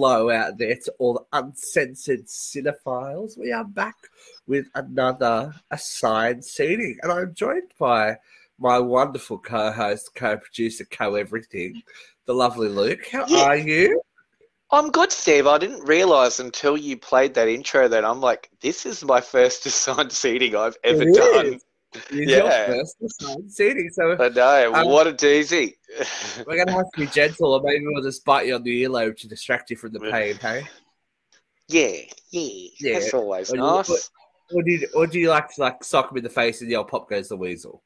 Hello out there to all the uncensored cinephiles. We are back with another assigned seating, and I'm joined by my wonderful co-host, co-producer, co-everything, the lovely Luke. How Yeah. are you? I'm good, Steve. I didn't realize until you played that intro that I'm like, this is my first assigned seating I've ever It done. is. Your Yeah. first so I know. Um, what a doozy. we're gonna have to be gentle, or maybe we'll just bite you on the earlobe to distract you from the pain. Hey, yeah, yeah, Yeah. That's always Or you- nice. or do you, or do you like to like sock him in the face and yell, "Pop goes the weasel"?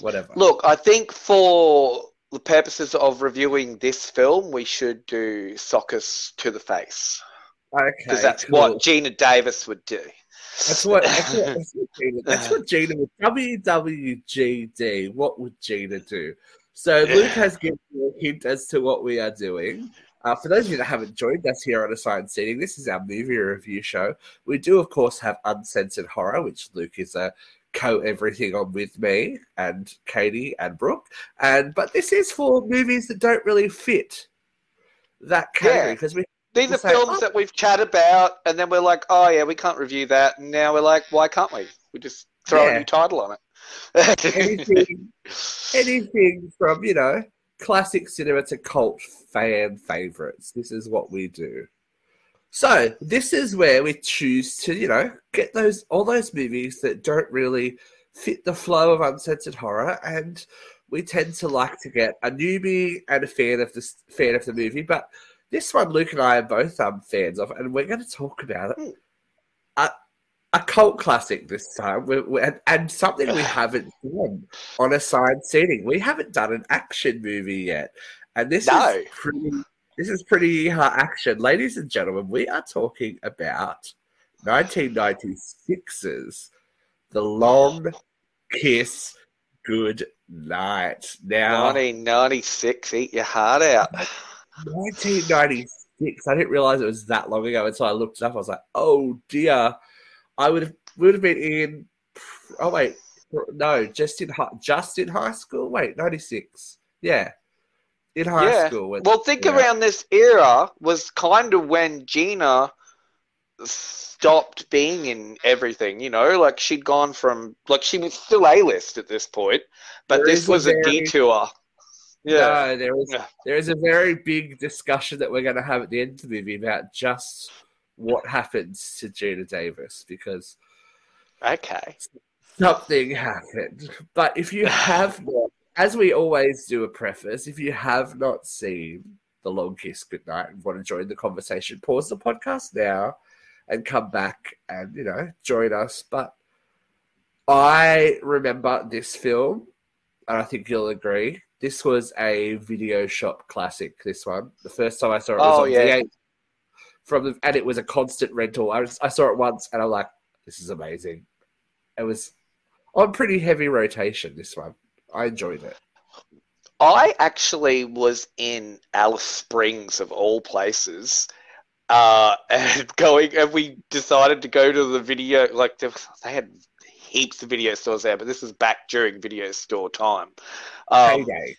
Whatever. Look, I think for the purposes of reviewing this film, we should do Sockers to the face. okay, Because that's cool. what Geena Davis would do. That's what that's what, that's what Geena, that's what Geena would WWGD. What would Gina do? So Luke has given you a hint as to what we are doing. Uh, for those of you that haven't joined us here on Assigned Seating, this is our movie review show. We do, of course, have uncensored horror, which Luke is a co everything on with me and Katie and Brooke. And but this is for movies that don't really fit that category Yeah. because we These are films "Oh." that we've chatted about, and then we're like, oh, yeah, we can't review that. And now we're like, why can't we? We just throw Yeah. a new title on it. anything anything from you know classic cinema to cult fan favorites. This is what we do. So this is where we choose to you know get those all those movies that don't really fit the flow of uncensored horror, and we tend to like to get a newbie and a fan of this fan of the movie, but. This one, Luke and I are both um, fans of, and we're going to talk about it. Hmm. A, a cult classic this time, we we- and, and something we haven't done on a assigned seating. We haven't done an action movie yet, and this No. is pretty. This is pretty uh, action, ladies and gentlemen. We are talking about 1996's The Long Kiss Good Night. Now, 1996, eat your heart out. 1996. I didn't realize it was that long ago until I looked it up. I was like, oh dear, I would have would have been in. Oh wait, no, just in just in high school. Wait, 96. Yeah, in high Yeah. school. when- Well, think yeah. around this era was kind of when Geena stopped being in everything, you know? Like she'd gone from, like she was still A-list at this point, but There this is a was a very- detour. Yeah. No, there is Yeah. there is a very big discussion that we're going to have at the end of the movie about just what happens to Geena Davis because Okay. something happened. But if you have not, as we always do a preface, if you have not seen The Long Kiss Goodnight and want to join the conversation, pause the podcast now and come back and, you know, join us. But I remember this film, and I think you'll agree. This was a video shop classic, this one. The first time I saw it was Oh, on yeah. V8 from the, and it was a constant rental. I, was, I saw it once and I'm like, this is amazing. It was on pretty heavy rotation, this one. I enjoyed it. I actually was in Alice Springs of all places, uh, and going, and we decided to go to the video. Like they had heaps of video stores there, but this was back during video store time. Um, Payday.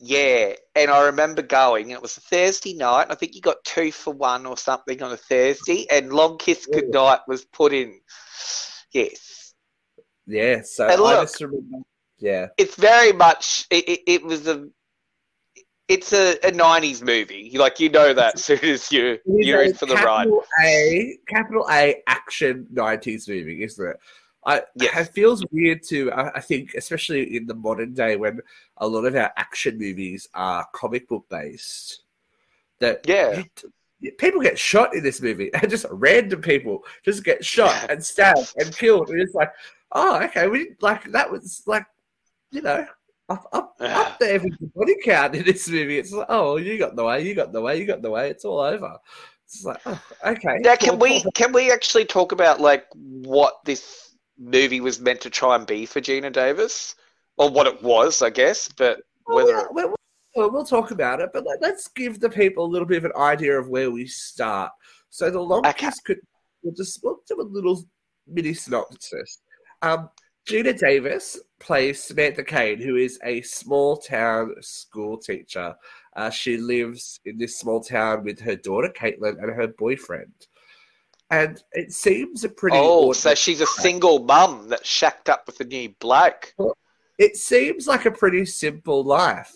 yeah, and I remember going. and It was a Thursday night. I think you got two for one or something on a Thursday, and Long Kiss Yeah. Goodnight was put in. Yes, Yeah, so And I look- just remember. Yeah. it's very much it, it, it was a it's a, a 90s movie like you know that as soon as you you're in for the ride A, capital A action 90s movie, isn't it? I, Yes. It feels weird to, I, I think, especially in the modern day when a lot of our action movies are comic book based, that Yeah. people get shot in this movie, and just random people just get shot and stabbed and killed. And it's like, oh, okay, we didn't like that was like, you know, up, up, up there with the body count in this movie. It's like, oh, you got the way, you got the way, you got the way. It's all over. It's like, oh, okay. now cool, can we cool. can we actually talk about like what this movie was meant to try and be for Geena Davis or what it was I guess but whether Well, we'll, we'll, we'll talk about it, but let, us give the people a little bit of an idea of where we start. So the long Okay. kiss could we'll just we'll do a little mini synopsis. Um, Geena Davis plays Samantha Kane, who is a small town school teacher. Uh, she lives in this small town with her daughter Caitlin and her boyfriend. And it seems a pretty. Oh, so she's a single mum that's shacked up with a new bloke. It seems like a pretty simple life.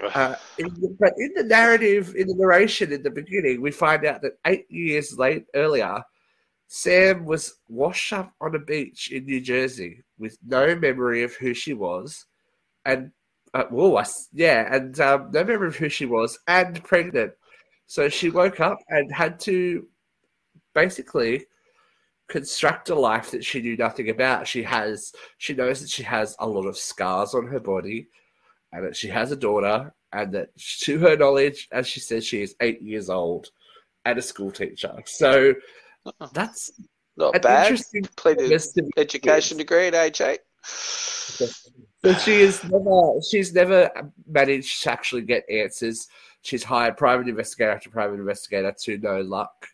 Uh, in the, but in the narrative, in the narration in the beginning, we find out that eight years late earlier, Sam was washed up on a beach in New Jersey with no memory of who she was, and uh, whoa, yeah, and um, no memory of who she was, and pregnant. So she woke up and had to basically construct a life that she knew nothing about. She has, she knows that she has a lot of scars on her body, and that she has a daughter, and that to her knowledge, as she says, she is eight years old and a school teacher. So uh-uh. that's not bad. Completed education degree at age eight. So she is never she's never managed to actually get answers. She's hired private investigator after private investigator to no luck.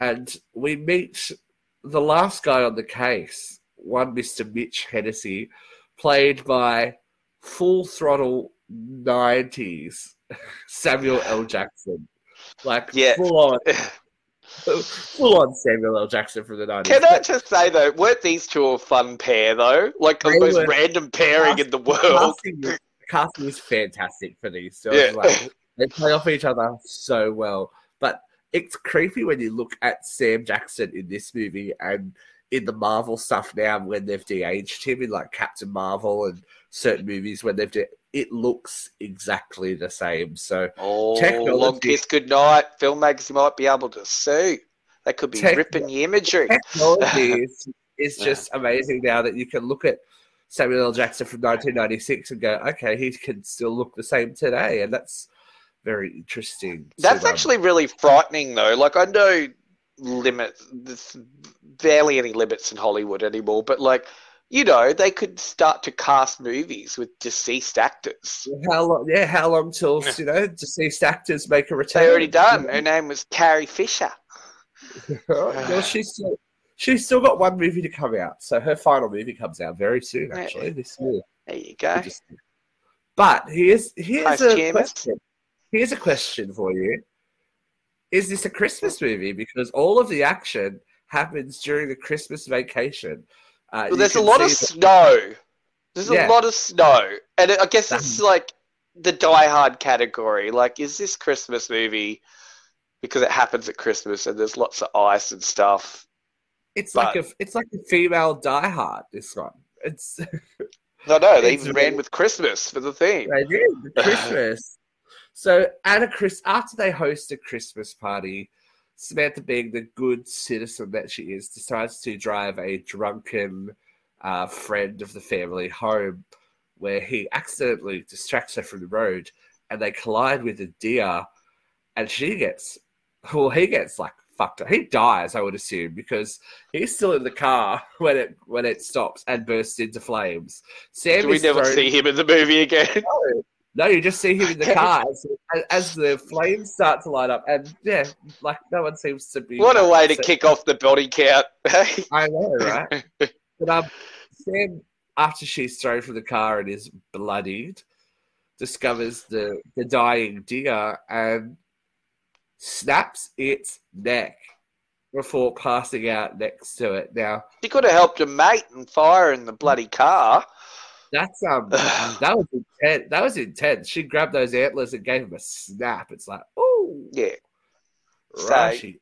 And we meet the last guy on the case, one Mr. Mitch Hennessy, played by full throttle nineties Samuel L. Jackson. Like yeah. full on full on Samuel L. Jackson from the 90s. Can I just say though, weren't these two a fun pair though? Like the most random pairing in the world. Casting, casting is fantastic for these. So yeah. like, they play off each other so well. But it's creepy when you look at Sam Jackson in this movie and in the Marvel stuff now when they've de-aged him in like Captain Marvel and certain movies when they've de- it looks exactly the same. So oh, technology, long kiss goodnight. Filmmakers might be able to sue. They could be ripping the imagery. Technology is, is just amazing now that you can look at Samuel L. Jackson from 1996 and go, okay, he can still look the same today, and that's very interesting. That's actually really frightening, though. Like I know limits, there's barely any limits in Hollywood anymore, but like you know, they could start to cast movies with deceased actors. How long? Yeah, how long till you know deceased actors make a return? They already done. Her name was Carrie Fisher. well, she's still she's still got one movie to come out, so her final movie comes out very soon. Actually, yeah. this year. There you go. But here's here's a question. Here's a question for you: Is this a Christmas movie? Because all of the action happens during the Christmas vacation. Uh, well, there's a lot of that... snow. There's yeah. a lot of snow, and I guess it's like the Die Hard category. Like, is this Christmas movie because it happens at Christmas and there's lots of ice and stuff? It's but... like a it's like a female Die Hard. This one, it's. no, no, they even ran with Christmas for the theme. They did Christmas. So at a Chris after they host a Christmas party, Samantha, being the good citizen that she is, decides to drive a drunken uh, friend of the family home where he accidentally distracts her from the road and they collide with a deer and she gets, well, he gets like fucked up. He dies, I would assume, because he's still in the car when it when it stops and bursts into flames. Sam Do we never thrown... see him in the movie again? No, no, you just see him in the car as, as, the flames start to light up, and yeah, like no one seems to be. What a way to kick off the body count! I know, right? but um, Sam, after she's thrown from the car and is bloodied, discovers the the dying deer and snaps its neck before passing out next to it. Now she could have helped a mate and fire in the bloody car. That's um, that was intense. That was intense. She grabbed those antlers and gave him a snap. It's like, oh, yeah, right.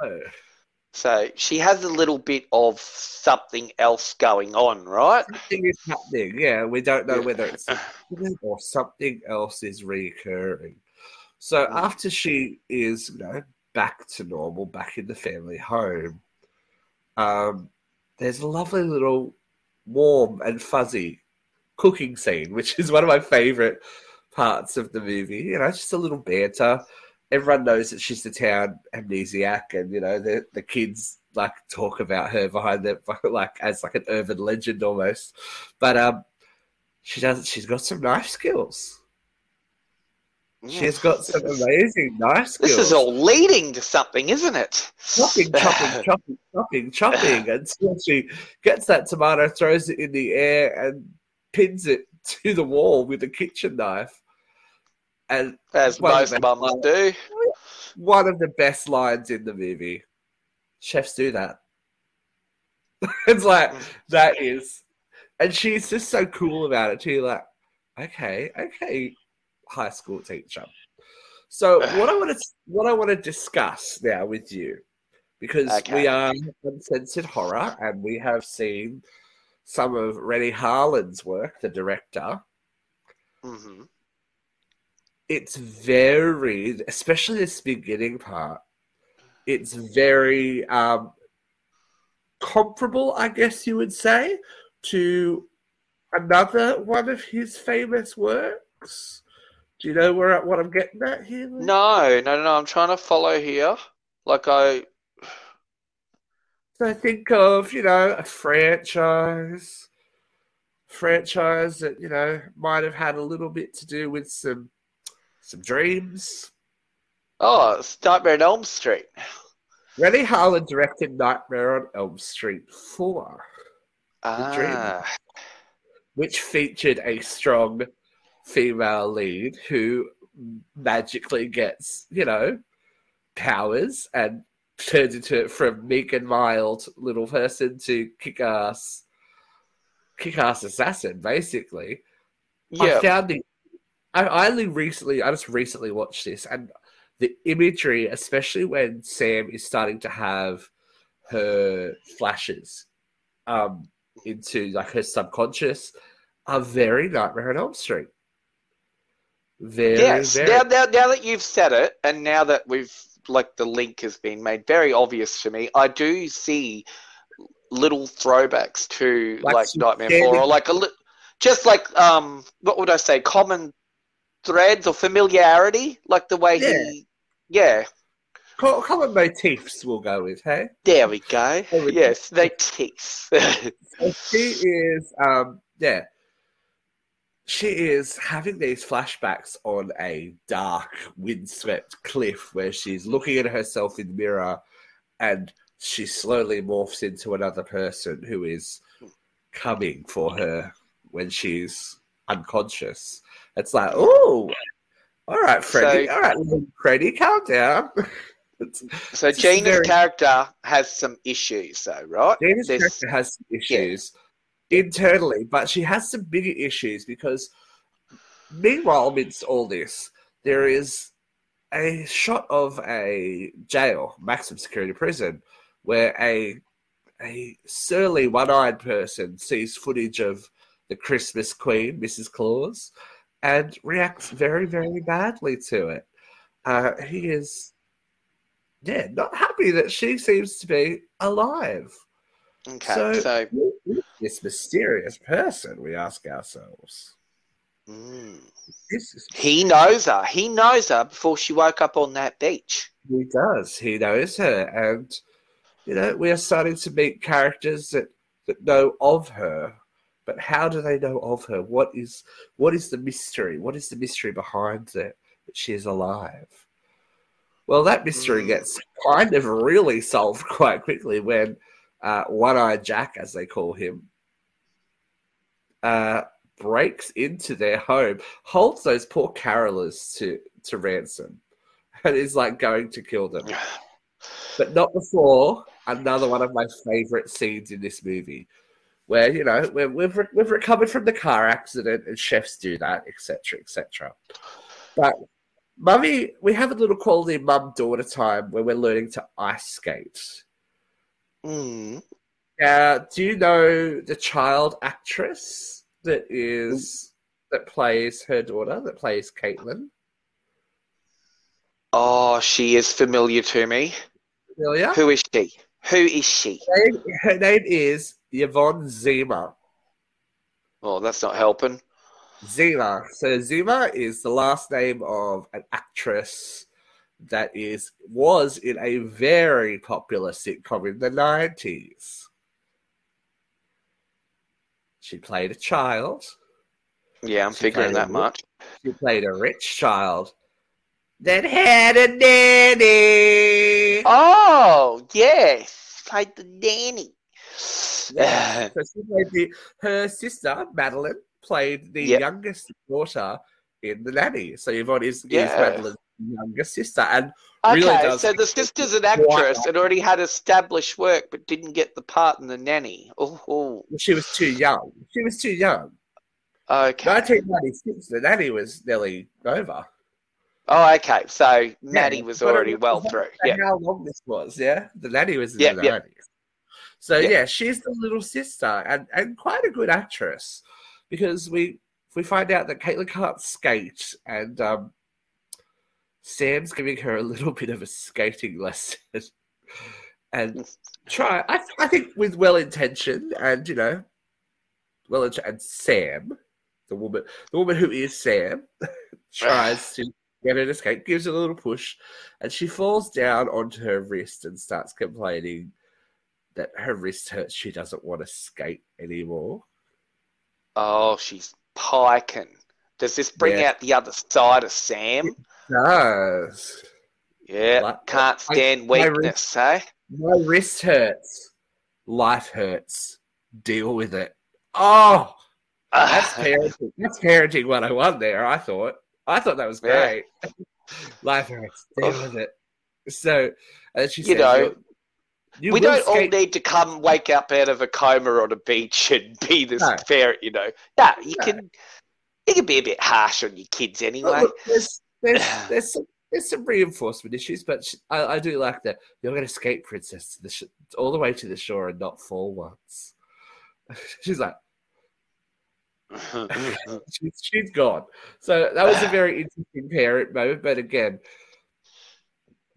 So, so she has a little bit of something else going on, right? Something is happening. Yeah, we don't know whether it's or something else is reoccurring. So mm. after she is, you know, back to normal, back in the family home, um, there's a lovely little warm and fuzzy cooking scene, which is one of my favorite parts of the movie. You know, it's just a little banter. Everyone knows that she's the town amnesiac, and you know the the kids like talk about her behind them, like as like an urban legend almost. But um, she does. She's got some knife skills. She's got some amazing knife skills. This is all leading to something, isn't it? chopping, chopping, chopping, chopping, chopping until she gets that tomato, throws it in the air, and pins it to the wall with a kitchen knife. And As most mums do. one of the best lines in the movie. Chefs do that. it's like that is, and she's just so cool about it too. Like, okay, okay, high school teacher. So what I want to what I want to discuss now with you, because Okay. we are uncensored horror and we have seen some of Renny Harlin's work, the director. hmm It's very, especially this beginning part. It's very um, comparable, I guess you would say, to another one of his famous works. Do you know where what I'm getting at here? No, no, no. I'm trying to follow here. Like I, So think of, you know, a franchise, franchise that, you know, might have had a little bit to do with some some dreams. oh, it's Nightmare on Elm Street. Renny Harlin directed Nightmare on Elm Street 4, dream. Ah, which featured a strong female lead who magically gets, you know, powers and turns into from meek and mild little person to kick ass kick ass assassin, basically. I yeah. found the I, I only recently I just recently watched this and the imagery, especially when Sam is starting to have her flashes um into like her subconscious are very Nightmare on Elm Street. Very, Yes. very Now, now, now that you've said it, and now that we've like the link has been made very obvious to me, I do see little throwbacks to Like like, Nightmare Four, or like a li- just like um, what would I say? Common threads or familiarity, like the way he. Yeah. common motifs we'll go with, hey? There we go. There we. Yes, they tease. So she is, um, yeah, she is having these flashbacks on a dark, windswept cliff where she's looking at herself in the mirror and she slowly morphs into another person who is coming for her when she's unconscious. It's like, oh, all right, Freddie, So- all right, little Freddie, calm down. It's- so It's Geena's very- character has some issues, though, right? There's- character has some issues internally, but she has some bigger issues because, meanwhile, amidst all this, there is a shot of a jail, maximum security prison, where a a surly, one-eyed person sees footage of the Christmas Queen, Mrs. Claus, and reacts very, very badly to it. Uh, he is, yeah, not happy that she seems to be alive. Okay, So- so, this mysterious person? We ask ourselves. mm. This is he knows her. He knows her before she woke up on that beach. he does. He knows her, and you know we are starting to meet characters that that know of her. But how do they know of her? What is what is the mystery? What is the mystery behind it that she is alive? Well, that mystery Mm. gets kind of really solved quite quickly when uh, One Eye Jack, as they call him, uh, breaks into their home, holds those poor carolers to, to ransom, and is like going to kill them. But not before another one of my favorite scenes in this movie, where you know we're, we've re- we've recovered from the car accident, and chefs do that, etc., etc. But mummy, we have a little quality mum daughter time where we're learning to ice skate. Mm. Uh, do you know the child actress that is that plays her daughter, that plays Caitlin? Oh, she is familiar to me. Familiar? Who is she? Who is she? Her name- Her name is Yvonne Zima. Oh, that's not helping. Zima. So Zima is the last name of an actress that is was in a very popular sitcom in the nineties. She played a child. Yeah, I'm She figuring that a much. She played a rich child, that had a nanny. Oh, yes. Played the nanny. Yeah. so she played the, her sister, Madeline, played the Yep. youngest daughter in the nanny. So Yvonne is, is Yeah. Madeline's younger sister. And really Okay, so the sister's an actress and already had established work but didn't get the part in the nanny. Oh, she was too young. She was too young. okay. 1996, the nanny was nearly over. Oh, okay. So Yeah, was already well through yeah how long this was, yeah? The nanny was in Yeah, the yeah. 90s. So Yeah. yeah. she's the little sister and, and quite a good actress because we we find out that Caitlin can't skate and um, Sam's giving her a little bit of a skating lesson. and try I, I think with well intention and you know well and Sam, the woman the woman who is Sam, tries to get her to skate, gives her a little push, and she falls down onto her wrist and starts complaining that her wrist hurts. She doesn't want to skate anymore. Oh, she's piking. Does this bring Yeah. out the other side of Sam? Does Yeah. Like- Can't I- stand my weakness, eh? my wrist hurts? Life hurts. Deal with it. Oh, that's parenting. That's parenting 101 there. I thought. I thought that was Yeah. great. Life hurts. Deal with it. So, and she You know, "You'll- we don't all need to come wake up out of a coma on a beach and be this No. parent, you know. No, you No. can you can be a bit harsh on your kids anyway. look, there's there's there's some, there's some reinforcement issues, but I, I do like that you're going to escape, princess to the sh- all the way to the shore and not fall once. She's like she's, she's gone. So that was a very interesting parent moment, but again,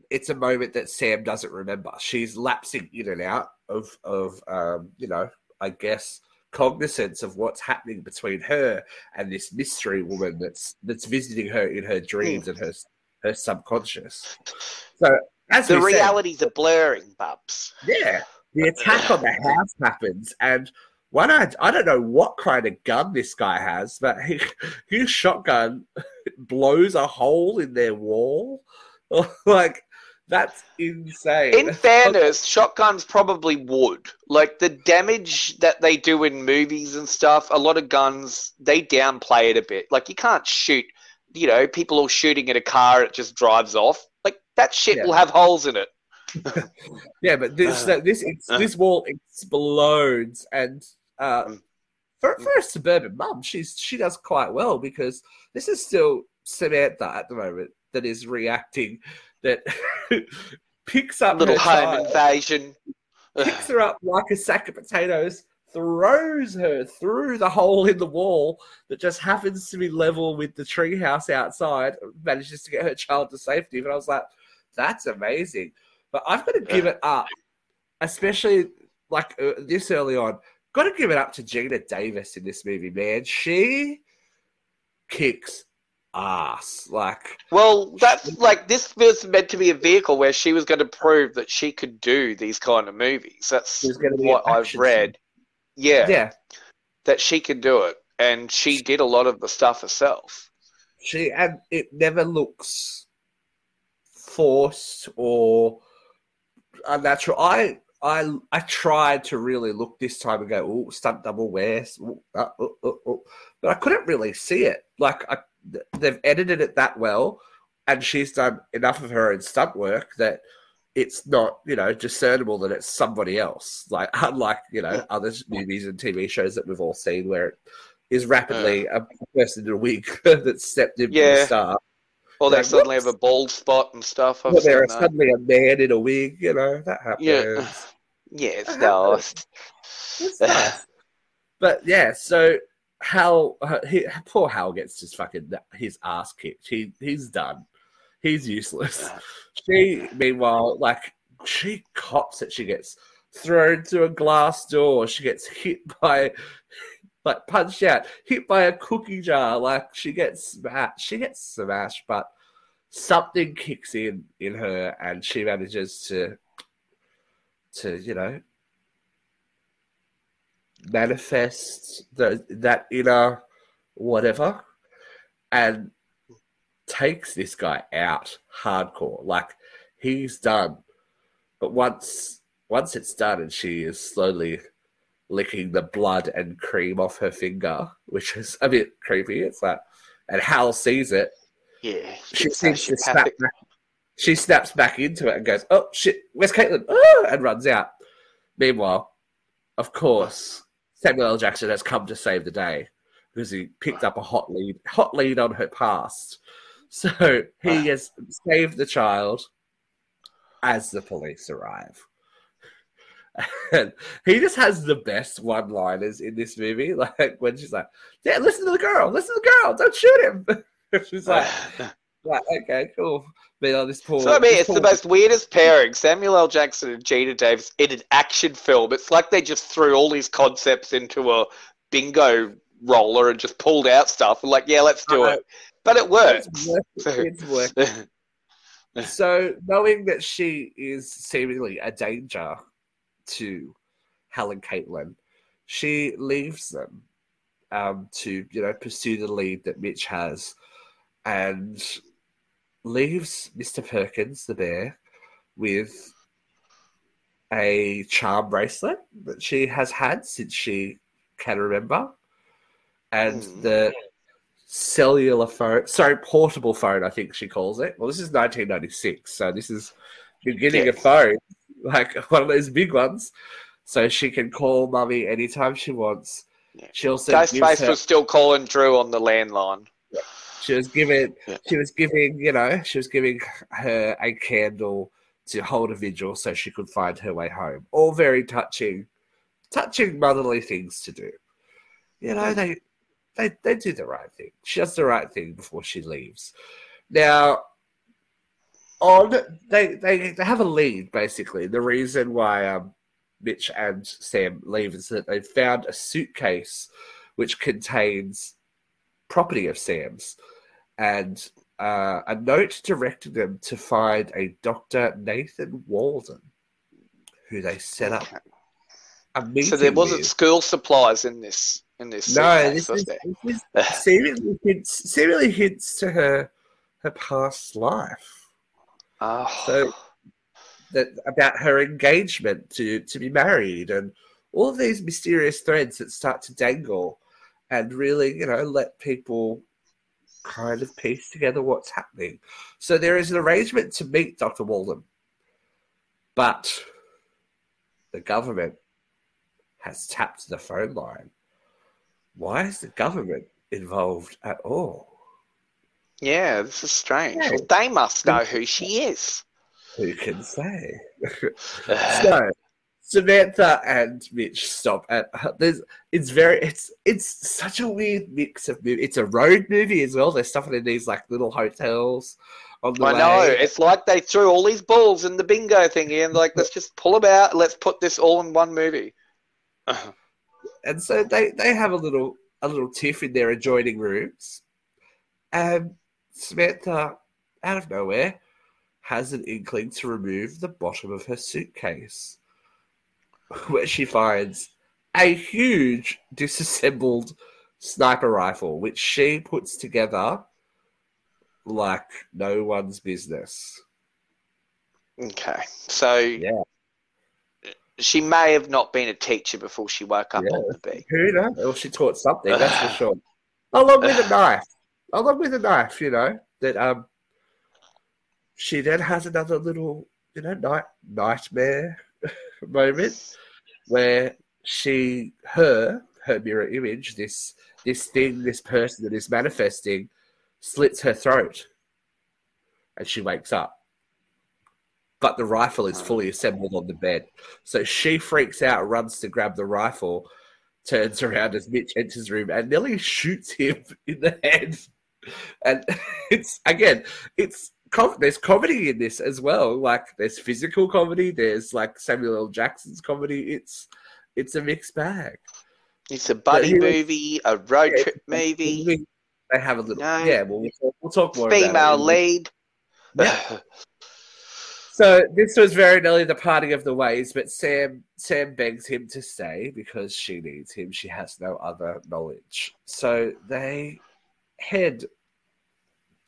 it's a moment that Sam doesn't remember. She's lapsing in and out of of um, you know, I guess cognizance of what's happening between her and this mystery woman that's that's visiting her in her dreams and her her subconscious. So as the we said, realities are blurring, Bubs. yeah, the attack on the house happens, and one I, I don't know what kind of gun this guy has, but he, his shotgun blows a hole in their wall. like that's insane. In fairness, shotguns probably would. Like the damage that they do in movies and stuff, a lot of guns, they downplay it a bit. Like you can't shoot, you know, people all shooting at a car, it just drives off. Like that shit Yeah. will have holes in it. yeah, but this Uh, this ex- uh. this wall explodes, and uh, Mm. for for a suburban mum, she's she does quite well because this is still Samantha at the moment that is reacting that picks up Little home child, invasion. picks her up like a sack of potatoes, throws her through the hole in the wall that just happens to be level with the treehouse outside, manages to get her child to safety. But I was like, that's amazing. But I've got to give it up, especially like uh, this early on. Got to give it up to Geena Davis in this movie, man. She kicks ass. Like, Well, that's like this was meant to be a vehicle where she was going to prove that she could do these kind of movies. That's There's gonna be what I've action read. Yeah, yeah, that she can do it, and she did a lot of the stuff herself. she and it never looks forced or unnatural. I I I tried to really look this time and go, oh, stunt double wears, uh, uh, uh, uh," but I couldn't really see it. Like I, they've edited it that well, and she's done enough of her own stunt work that it's not you know discernible that it's somebody else. Like unlike you know other movies and TV shows that we've all seen where it is rapidly a person in a wig that's stepped in from Yeah. the start. Or they Like, suddenly whoops. have a bald spot and stuff. I've Well, there seen is that. suddenly a man in a wig, you know, that happens. Yeah. Yeah, it's That nice. It's nice. But yeah, so Hal, uh, he, poor Hal gets just fucking his ass kicked. He he's done. He's useless. She, meanwhile, like she cops it. She gets thrown through a glass door. She gets hit by, like punched out, hit by a cookie jar. Like she gets smashed. She gets smashed, but something kicks in in her, and she manages to, to you know, manifest the, that inner whatever and takes this guy out hardcore. Like he's done. But once once it's done and she is slowly licking the blood and cream off her finger, which is a bit creepy. It's like and Hal sees it. Yeah. She seems to snap back. She snaps back into it and goes, "Oh shit, where's Caitlin?" Ah! and runs out. Meanwhile, of course, Samuel L. Jackson has come to save the day because he picked up a hot lead, hot lead on her past. So he has saved the child as the police arrive. And he just has the best one-liners in this movie. Like when she's like, "Yeah, listen to the girl, listen to the girl, don't shoot him." she's like, like, okay, cool. But this poor, So I mean, it's the most weirdest pairing. Samuel L. Jackson and Geena Davis in an action film. It's like they just threw all these concepts into a bingo roller and just pulled out stuff. And like, yeah, let's do it. But it works. It's working. It's working. So knowing that she is seemingly a danger to Helen Caitlin, she leaves them um, to you know pursue the lead that Mitch has, and leaves Mister Perkins the bear with a charm bracelet that she has had since she can remember, and Hmm. the cellular phone, sorry, portable phone, I think she calls it. Well, this is 1996, so this is beginning Yeah. of phone, like one of those big ones. So she can call mummy anytime she wants. Yeah. She also gives Ghostface her, was still calling Drew on the landline. She was giving she was giving you know she was giving her a candle to hold a vigil so she could find her way home. All very touching, touching motherly things to do. You know they they they do the right thing. She does the right thing before she leaves. Now, on they they they have a lead basically. The reason why um, Mitch and Sam leave is that they found a suitcase which contains property of Sam's and uh, a note directed them to find a Dr. Nathan Waldman, who they set up So there wasn't with. school supplies in this in this No, this is, this is seemingly hints, seemingly hints to her her past life oh. So- that about her engagement to to be married and all of these mysterious threads that start to dangle and really you know let people kind of piece together what's happening so there is an arrangement to meet dr waldman but the government has tapped the phone line why is the government involved at all yeah, this is strange. Yeah. Well, they must know who she is. who can say so Samantha and Mitch stop at uh, there's it's very it's it's such a weird mix of movie. It's a road movie as well. They're stuffing in these like little hotels on the I way. know. It's like they threw all these balls in the bingo thingy and like, let's just pull them out. Let's put this all in one movie. And so they they have a little a little tiff in their adjoining rooms. And Samantha, out of nowhere, has an inkling to remove the bottom of her suitcase, where she finds a huge disassembled sniper rifle, which she puts together like no one's business. Okay. So Yeah. she may have not been a teacher before she woke up Yeah. on the beat. Who knows? Well, she taught something, that's for sure. Along with a knife. Along with a knife, you know, that um she then has another little, you know, night nightmare moment where she her her mirror image, this this thing, this person that is manifesting, slits her throat. And she wakes up. But the rifle is fully assembled on the bed. So she freaks out, runs to grab the rifle, turns around as Mitch enters the room and nearly shoots him in the head. And it's again, it's com- there's comedy in this as well. Like there's physical comedy, there's like Samuel L. Jackson's comedy. It's it's a mixed bag. It's a buddy was- movie, a road Yeah, trip movie, They have a little No. yeah. Well, we'll talk, we'll talk more. about it female lead. Yeah. So this was very nearly the parting of the ways, but Sam Sam begs him to stay because she needs him. She has no other knowledge. So they head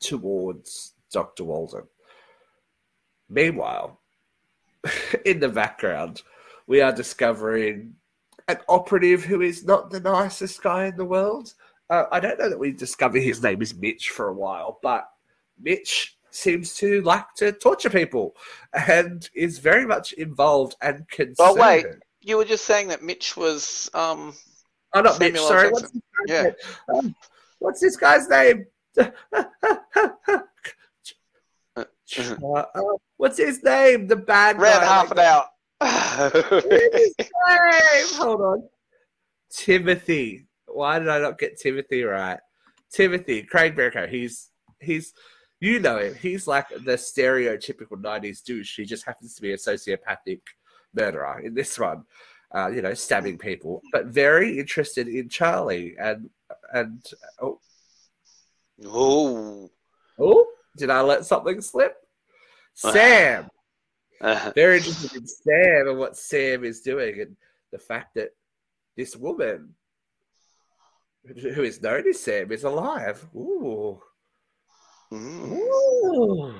towards Dr. Waldman. Meanwhile, in the background, we are discovering an operative who is not the nicest guy in the world. Uh, I don't know that we discover his name is Mitch for a while, but Mitch seems to like to torture people and is very much involved and concerned. Oh wait, you were just saying that Mitch was um. Oh, not Mitch. Sorry, what's this, yeah. Um, what's this guy's name? Uh, uh, what's his name? The bad Red guy. half an hour. Hold on. Timothy. Why did I not get Timothy right? Timothy Craig Bierko. He's he's you know him. He's like the stereotypical '90s douche. He just happens to be a sociopathic murderer in this one. Uh, you know, stabbing people, but very interested in Charlie and and oh, oh, oh, did I let something slip? Sam, very interested in Sam and what Sam is doing, and the fact that this woman, who is known as Sam, is alive. Ooh. Mm. Ooh.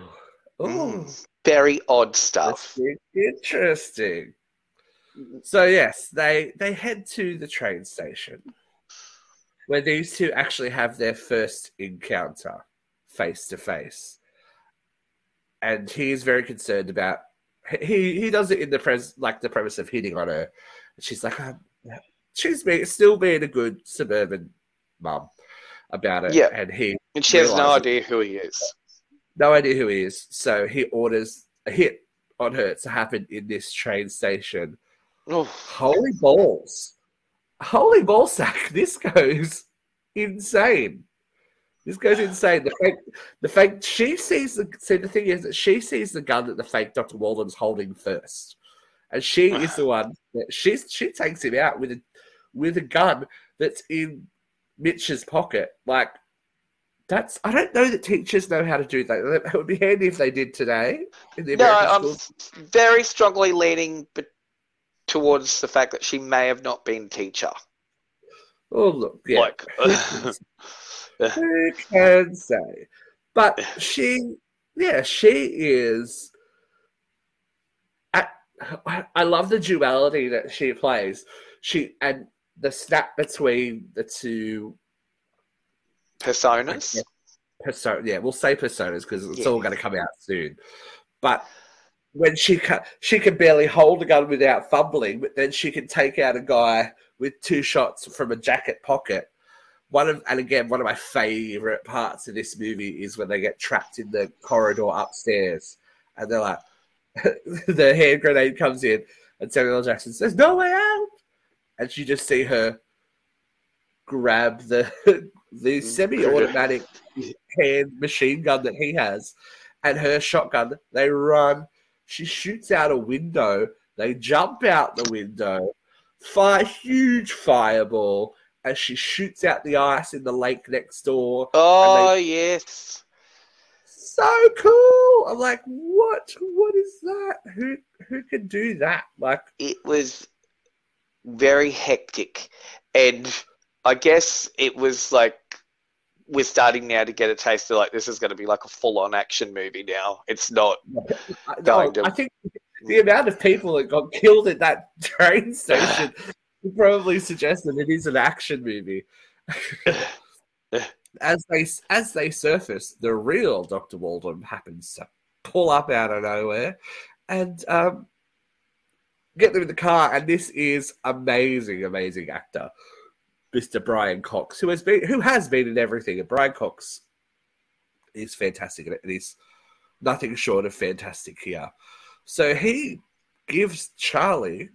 Ooh. Mm. Very odd stuff. Interesting. So yes, they they head to the train station where these two actually have their first encounter face to face. And he is very concerned about he he does it in the pres like the premise of hitting on her. She's like, um, she's being, still being a good suburban mum about it. Yeah, and he and she has no idea who he is. No idea who he is. So he orders a hit on her to happen in this train station. Oh. Holy balls! Holy ballsack! This goes insane. This goes insane. The fact, the fake. She sees the. See, the thing is that she sees the gun that the fake Doctor Waldman's holding first, and she is the one that she she takes him out with a with a gun that's in Mitch's pocket. Like that's. I don't know that teachers know how to do that. It would be handy if they did today. In the no, I'm schools. very strongly leaning but towards the fact that she may have not been teacher. Oh look, yeah. Like, Who can say? But she, yeah, she is. I, I love the duality that she plays. She and the snap between the two personas. persona. Yeah, we'll say personas because it's Yeah. all going to come out soon. But when she can, she can barely hold a gun without fumbling, but then she can take out a guy with two shots from a jacket pocket. One of, and again, one of my favorite parts of this movie is when they get trapped in the corridor upstairs, and they're like, the hand grenade comes in, and Samuel L. Jackson says, "No way out," and you just see her grab the the mm. semi-automatic hand machine gun that he has and her shotgun. They run. She shoots out a window. They jump out the window, fire huge fireball, and she shoots out the ice in the lake next door. Oh yes. So cool! I'm like, what? What is that? Who who can do that? Like, it was very hectic and i guess it was like we're starting now to get a taste of like this is going to be like a full-on action movie now it's not Going no, to- I think the amount of people that got killed at that train station would probably suggest that it is an action movie. as they as they surface, the real Doctor Waldman happens to pull up out of nowhere and um, get them in the car. And this is amazing, amazing actor, Mr. Brian Cox, who has been who has been in everything. And Brian Cox is fantastic and he's nothing short of fantastic here. So he gives Charlie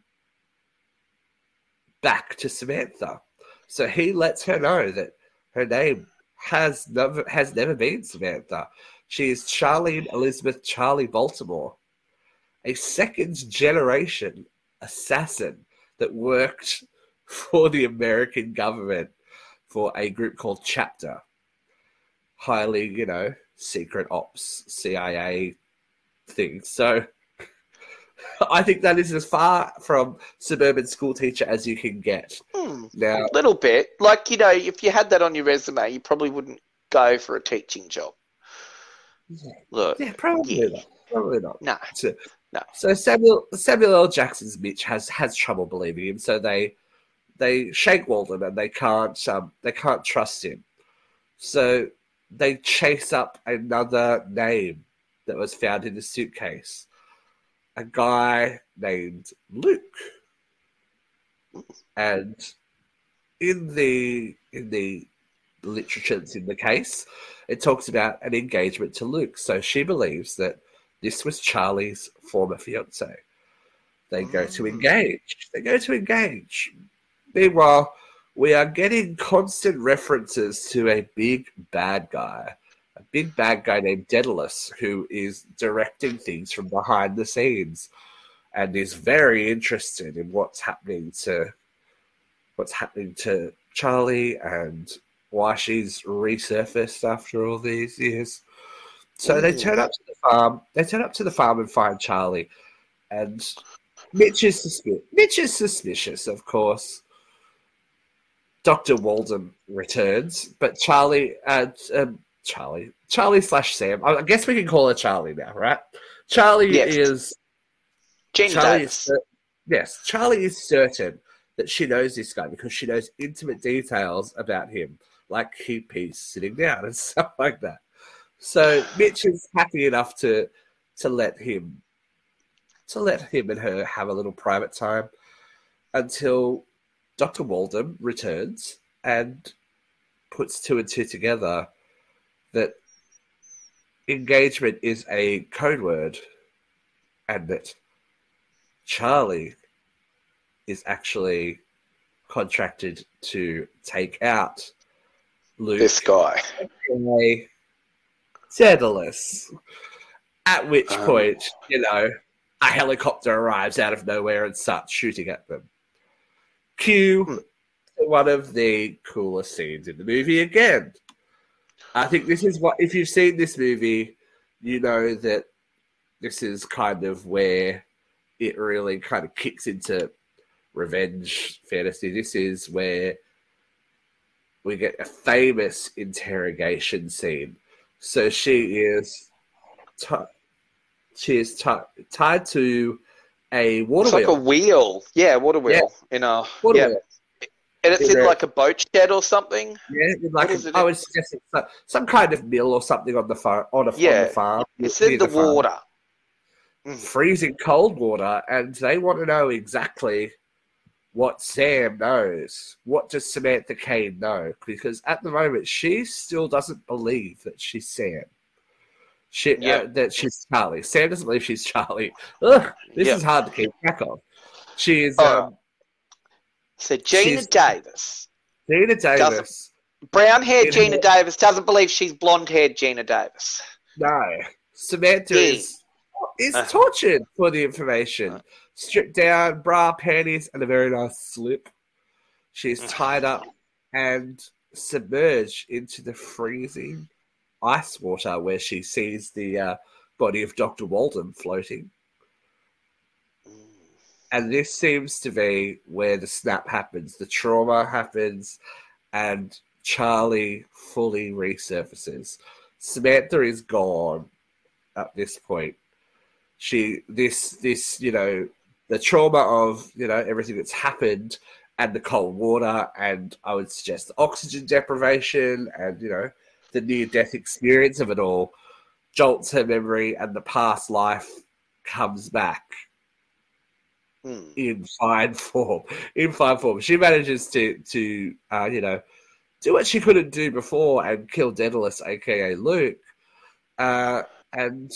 back to Samantha. So he lets her know that her name has never has never been Samantha. She is Charlene Elizabeth Charlie Baltimore, a second generation assassin that worked for the American government for a group called Chapter. Highly, you know, secret ops, CIA thing. So I think that is as far from suburban school teacher as you can get. hmm, Now, a little bit like you know if you had that on your resume you probably wouldn't go for a teaching job Look, Yeah, probably Yeah. not. Probably not. no, So, No. so Samuel Samuel L. Jackson's Mitch has has trouble believing him, so they they shake Waldman and they can't um they can't trust him. So they chase up another name that was found in the suitcase. A guy named Luke. And in the in the literature that's in the case, it talks about an engagement to Luke. So she believes that this was Charlie's former fiance. They go to Mm. engage. They go to engage. Meanwhile, we are getting constant references to a big bad guy, a big bad guy named Daedalus, who is directing things from behind the scenes and is very interested in what's happening to what's happening to Charlie and why she's resurfaced after all these years. So they turn up to the farm. They turn up to the farm and find Charlie, and Mitch is suspicious. Mitch is suspicious, of course. Doctor Waldman returns, but Charlie, uh, um, Charlie, Charlie slash Sam. I guess we can call her Charlie now, right? Charlie Yes. is Gene Charlie Davis. is yes, Charlie is certain that she knows this guy because she knows intimate details about him, like he he's sitting down and stuff like that. So Mitch is happy enough to to let him to let him and her have a little private time until Dr. Waldman returns and puts two and two together that engagement is a code word and that Charlie is actually contracted to take out Luke This guy. a Daedalus. At which Um. point, you know, a helicopter arrives out of nowhere and starts shooting at them. Cue Hmm. one of the coolest scenes in the movie again. I think this is what, if you've seen this movie, you know that this is kind of where it really kind of kicks into revenge fantasy. This is where we get a famous interrogation scene. So she is, ti she is ti tied to a water It's like a wheel. wheel. Yeah, water wheel. In a Water yeah. wheel. And it's In like a boat shed or something. Yeah, like a, I in? would suggest it's some, some kind of mill or something on the farm. On, a, on Yeah, the farm. It's in the farm. water. freezing cold water, and they want to know exactly what Sam knows. What does Samantha Caine know? Because at the moment, she still doesn't believe that she's Sam. She, Yeah. uh, that she's Charlie. Sam doesn't believe she's Charlie. Ugh, this Yeah. is hard to keep track of. She is Oh. um, So Geena She's- Davis, Geena Davis. brown haired In Geena Davis, doesn't believe she's blonde haired Geena Davis. No, Samantha Yeah. is is Uh. tortured for the information. Uh. Stripped down, bra, panties, and a very nice slip. She's Uh. tied up and submerged into the freezing ice water where she sees the uh, body of Dr. Waldman floating. And this seems to be where the snap happens, the trauma happens, and Charlie fully resurfaces. Samantha is gone at this point. She this this, you know, the trauma of, you know, everything that's happened and the cold water and I would suggest the oxygen deprivation and, you know, the near death experience of it all jolts her memory and the past life comes back Hmm. in fine form. In fine form, she manages to to uh, you know do what she couldn't do before and kill Daedalus, aka Luke. Uh, and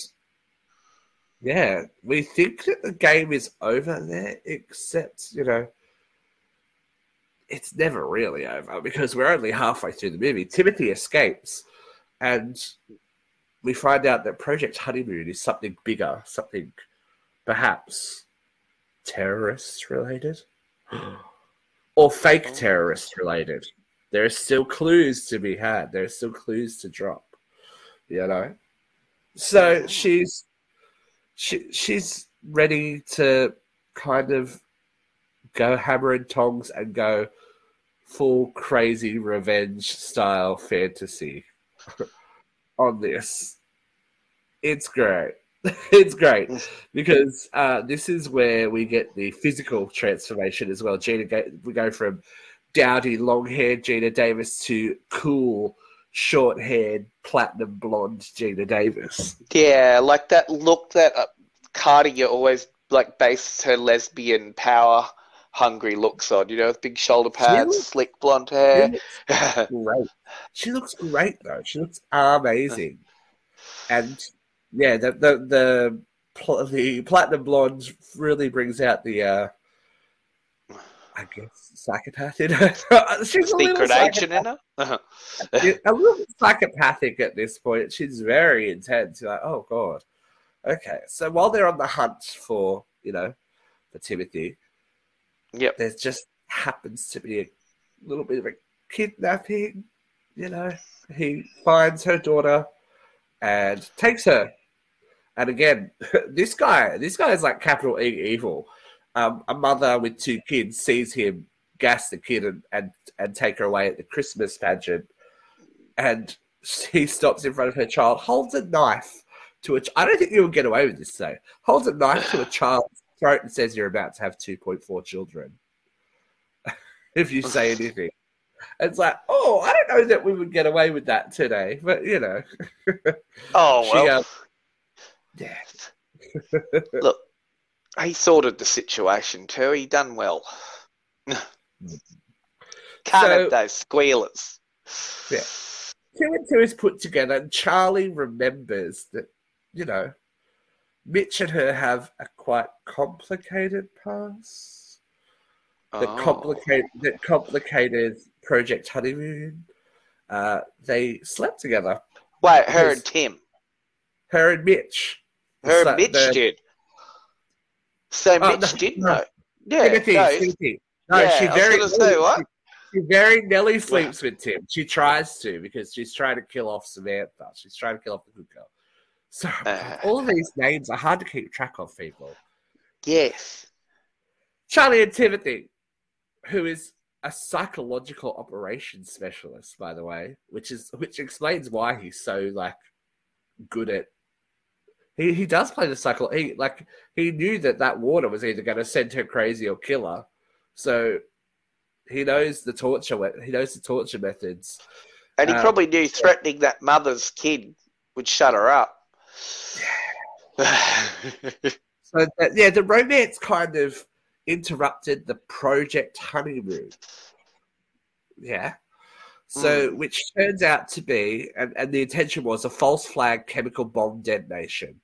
yeah, we think that the game is over there, except you know it's never really over because we're only halfway through the movie. Timothy escapes, and we find out that Project Honeymoon is something bigger, something perhaps terrorist related or fake Oh. terrorist related. There are still clues to be had. There are still clues to drop. You know, so Yeah. she's she she's ready to kind of go hammer and tongs and go full crazy revenge style fantasy on this. it's great. it's great because uh, this is where we get the physical transformation as well. Geena, we go from dowdy, long-haired Geena Davis to cool, short-haired, platinum blonde Geena Davis. Yeah, like that look that uh, Cartier always like bases her lesbian power hungry looks on. You know, with big shoulder pads, looks, slick blonde hair. She great. She looks great though. She looks amazing, and yeah, the the the, the platinum blonde really brings out the. Uh, I guess psychopath in her. She's secret agent in her. Uh-huh. a little psychopathic at this point. She's very intense. You're like, oh god. Okay, so while they're on the hunt for you know for Timothy, Yep. There just happens to be a little bit of a kidnapping. You know, he finds her daughter and takes her. And again, this guy, this guy is like capital E evil. Um, a mother with two kids sees him gas the kid and, and, and take her away at the Christmas pageant. And she stops in front of her child, holds a knife to which I don't think you would get away with this though. Holds a knife to a child's throat and says you're about to have 2.4 children. if you say anything. It's like, oh, I don't know that we would get away with that today, but you know. oh well. She, uh, yeah. Look, he sorted the situation too. He done well. Can't so, have those squealers. Yeah. Two and two is put together, and Charlie remembers that, you know, Mitch and her have a quite complicated past. That oh. complicate that complicated Project Honeymoon. Uh, they slept together. Wait, her and Tim. Her and Mitch. Her and Mitch the... did. So oh, Mitch no, did no. know. Yeah, Timothy, no, Timothy. no yeah, she very say, what? She, very nearly sleeps with Tim. She tries to because she's trying to kill off Samantha. She's trying to kill off the good girl. So uh, all of these names are hard to keep track of, people. Yes. Charlie and Timothy, who is a psychological operations specialist, by the way, which is which explains why he's so like good at. He he does play the cycle. He like he knew that that water was either going to send her crazy or kill her, so he knows the torture. He knows the torture methods, and he um, probably knew threatening that mother's kid would shut her up. so that, yeah, the romance kind of interrupted the project honeymoon. Yeah. So, mm. which turns out to be, and, and the intention was a false flag chemical bomb detonation.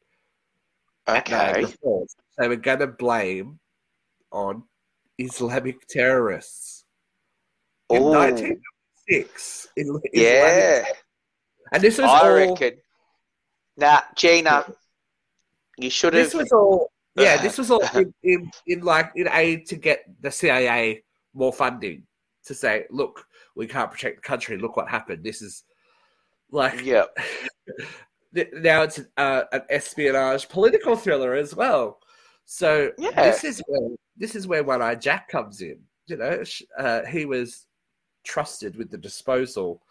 Okay. So we're going to blame on Islamic terrorists. In 1996. In, yeah. And this was I all, reckon Nah, Geena, you should have. This was all. Yeah, this was all in, in, in like in aid to get the CIA more funding to say, look, we can't protect the country. Look what happened. This is like, yeah. now it's uh, an espionage political thriller as well. So yeah. this is where this is where One Eye Jack comes in. You know, uh, he was trusted with the disposal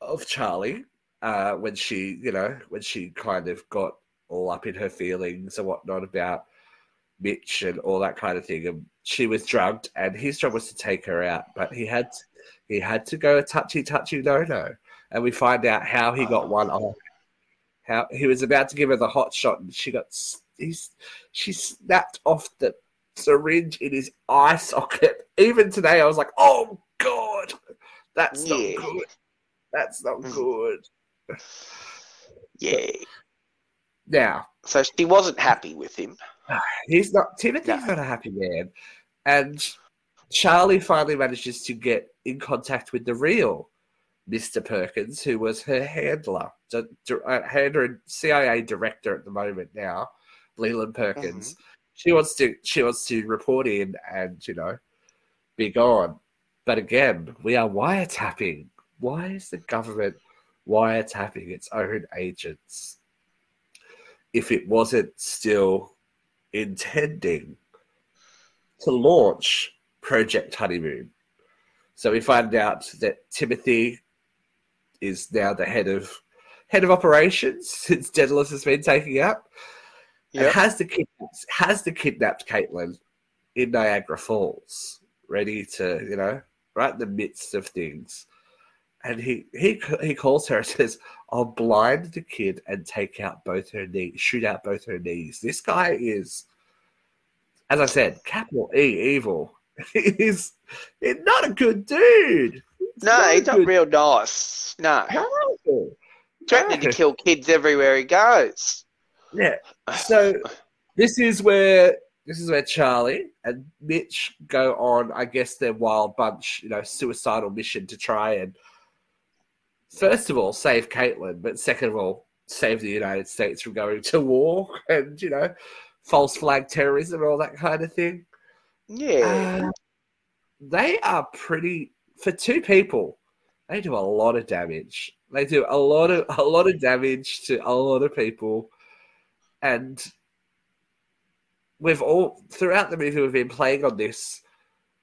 of Charlie uh, when she, you know, when she kind of got all up in her feelings and whatnot about Mitch and all that kind of thing. And she was drugged, and his job was to take her out, but he had he had to go a touchy touchy no no, and we find out how he got one off. How he was about to give her the hot shot, and she got he's she snapped off the syringe in his eye socket. Even today, I was like, "Oh God, that's not yeah. good. That's not mm. good." Yeah. Now, so she wasn't happy with him. He's not. Timothy's no. not a happy man, and Charlie finally manages to get in contact with the real Mister Perkins, who was her handler, uh, handler and CIA director at the moment now, Leland Perkins. Mm-hmm. She wants to. She wants to report in and you know be gone. But again, we are wiretapping. Why is the government wiretapping its own agents if it wasn't still intending to launch Project Honeymoon. So we find out that Timothy is now the head of head of operations since Daedalus has been taken out. And has the kidnapped has the kidnapped Caitlin in Niagara Falls, ready to, you know, right in the midst of things. And he he he calls her and says, "I'll blind the kid and take out both her knees, shoot out both her knees." This guy is, as I said, capital E evil. He's he's not a good dude. He's No, a he's not good real nice. No. guy. Threatening to kill kids everywhere he goes. Yeah. So this is where this is where Charlie and Mitch go on, I guess, their wild bunch, you know, suicidal mission to try and first of all save Caitlin, but second of all save the United States from going to war and you know false flag terrorism and all that kind of thing. Yeah. Uh, they are pretty for two people. They do a lot of damage. They do a lot of a lot of damage to a lot of people, and we've all throughout the movie we've been playing on this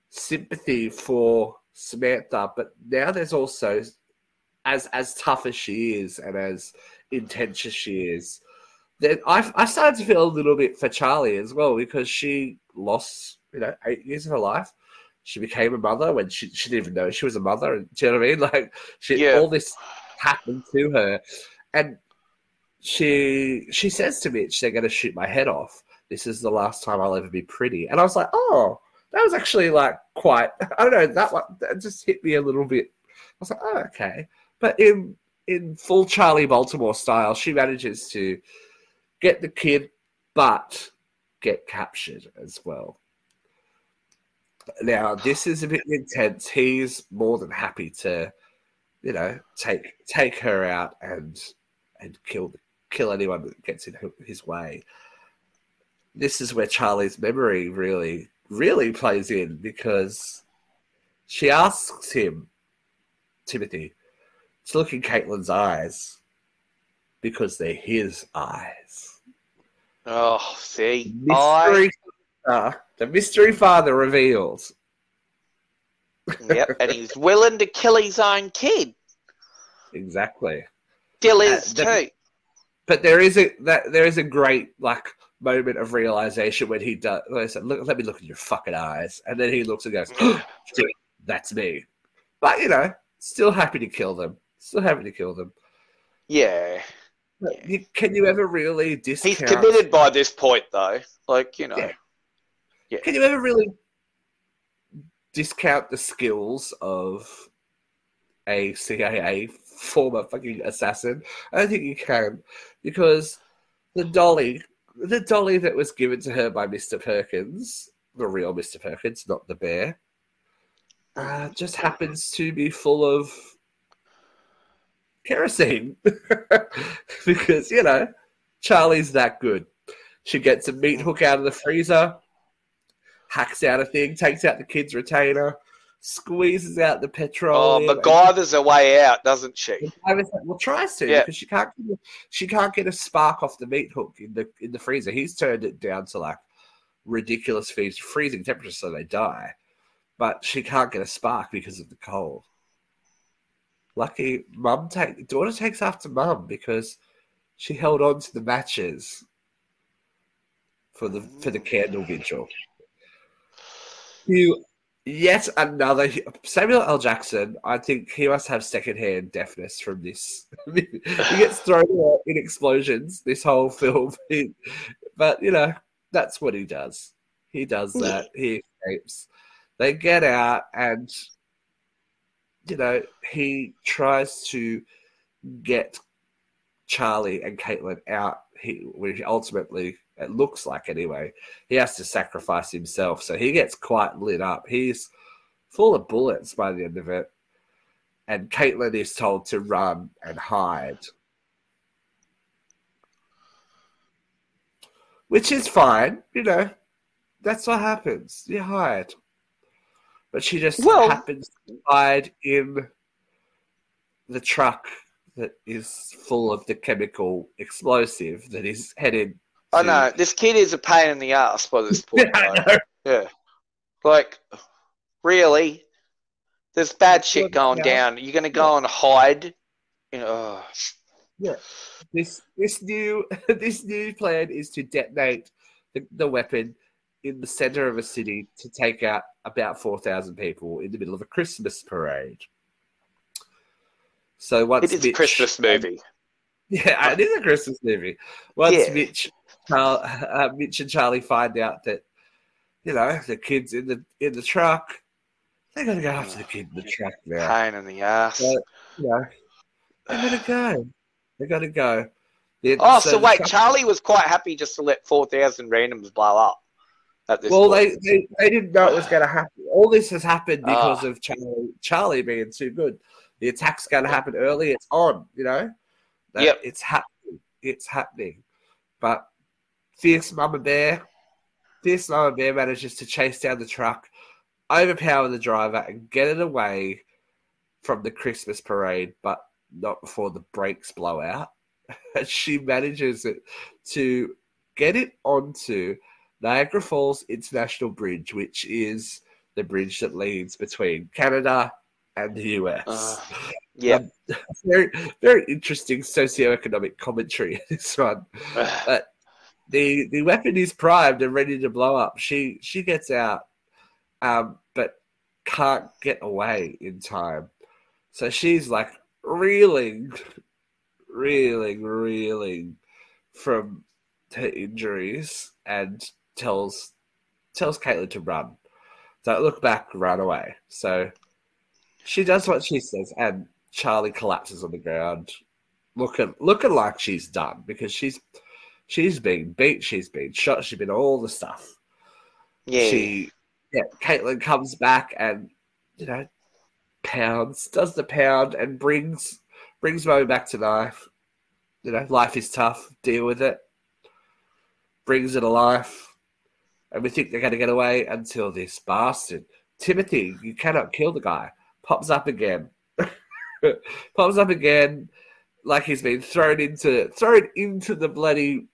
sympathy for Samantha, but now there's also as as tough as she is and as intense as she is. Then I I started to feel a little bit for Charlie as well because she lost you know eight years of her life. She became a mother when she, she didn't even know she was a mother. And do you know what I mean? Like she Yeah. all this happened to her, and she she says to Mitch, "They're going to shoot my head off. This is the last time I'll ever be pretty." And I was like, "Oh, that was actually like quite. I don't know that one that just hit me a little bit. I was like, oh, okay." But in in full Charlie Baltimore style, she manages to get the kid, but get captured as well. Now, this is a bit intense. He's more than happy to, you know, take take her out and and kill kill anyone that gets in his way. This is where Charlie's memory really really plays in because she asks him, Timothy, to look in Caitlin's eyes because they're his eyes. Oh, see, I Mystery, uh, the mystery father reveals. yep, and he's willing to kill his own kid. Exactly. Still Uh, is the- too. But there is a that there is a great like moment of realization when he does. Like I said, look, let me look in your fucking eyes, and then he looks and goes, "Shit, "That's me." But you know, still happy to kill them. Still having to kill them. Yeah, you, can you ever really discount? he's committed by this point, though. Like you know, Yeah. Can you ever really discount the skills of a CIA former fucking assassin? I don't think you can because the dolly, the dolly that was given to her by Mr. Perkins, the real Mr. Perkins, not the bear, uh, just happens to be full of kerosene because you know Charlie's that good. She gets a meat hook out of the freezer, hacks out a thing, takes out the kid's retainer, squeezes out the petrol. oh. MacGyver's a way out, doesn't she? well, tries to Yeah. because she can't. get She can't get a spark off the meat hook in the in the freezer. He's turned it down to like ridiculous freezing temperatures, so they die. But she can't get a spark because of the cold. Lucky mum take daughter takes after mum because she held on to the matches for the for the candle vigil. You yet another Samuel L. Jackson. I think he must have secondhand deafness from this. he gets thrown out in explosions this whole film, but you know that's what he does. He does that. He escapes. They get out, and you know he tries to get Charlie and Caitlin out. He, which ultimately it looks like anyway, he has to sacrifice himself. So he gets quite lit up. He's full of bullets by the end of it. And Caitlin is told to run and hide. Which is fine, you know. That's what happens. You hide. But she just Well- happens to hide in the truck that is full of the chemical explosive that is headed I to- know this kid is a pain in the ass by this point. I know. Yeah, like really, there's bad shit going yeah. down. You're gonna go and hide. You know, ugh. Yeah. This this new this new plan is to detonate the, the weapon in the center of a city to take out about four thousand people in the middle of a Christmas parade. So once It is Mitch, a Christmas movie. yeah, it is a Christmas movie. Once Yeah. Mitch, uh, Mitch and Charlie find out that you know the kids in the in the truck, they're gonna go after the kid in the truck now. Pain in the ass. Yeah. You know, they're gonna go. They're gonna go. Oh, so the wait, Charlie was quite happy just to let 4,000 randoms blow up at this Well, point. they, they they didn't know it was going to happen. All this has happened because Ah. of Charlie, Charlie being too good. The attack's going to happen early. It's on, you know. That Yep. It's happening. It's happening. But fierce Mama Bear, fierce Mama Bear manages to chase down the truck, overpower the driver, and get it away from the Christmas parade, but not before the brakes blow out. And she manages it to get it onto Niagara Falls International Bridge, which is the bridge that leads between Canada and the US. Uh, yeah. very, very interesting socioeconomic commentary in this one. But the the weapon is primed and ready to blow up. She she gets out, um, but can't get away in time. So she's like reeling, reeling, reeling from her injuries and tells tells Caitlin to run. Don't look back, run away. So she does what she says, and Charlie collapses on the ground, looking looking like she's done because she's she's been beat, she's been shot, she's been all the stuff. yeah. She yeah, Caitlin comes back and you know pounds, does the pound and brings brings Mo back to life. You know, life is tough, deal with it. Brings it to life. And we think they're gonna get away until this bastard. Timothy, you cannot kill the guy. Pops up again. Pops up again like he's been thrown into thrown into the bloody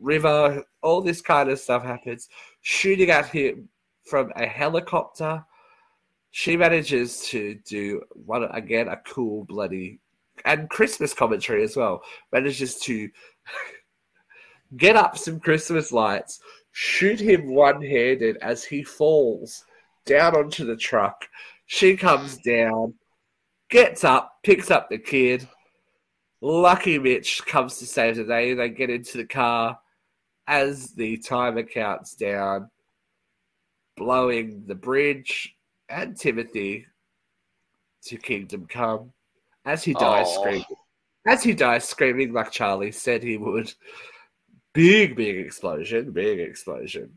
river. All this kind of stuff happens. Shooting at him from a helicopter. She manages to do one again a cool bloody and Christmas commentary as well. Manages to get up some Christmas lights, shoot him one handed as he falls down onto the truck. She comes down, gets up, picks up the kid. Lucky Mitch comes to save the day. They get into the car as the timer counts down, blowing the bridge and Timothy to Kingdom Come as he dies Aw. screaming. As he dies screaming like Charlie said he would. Big, big explosion, big explosion.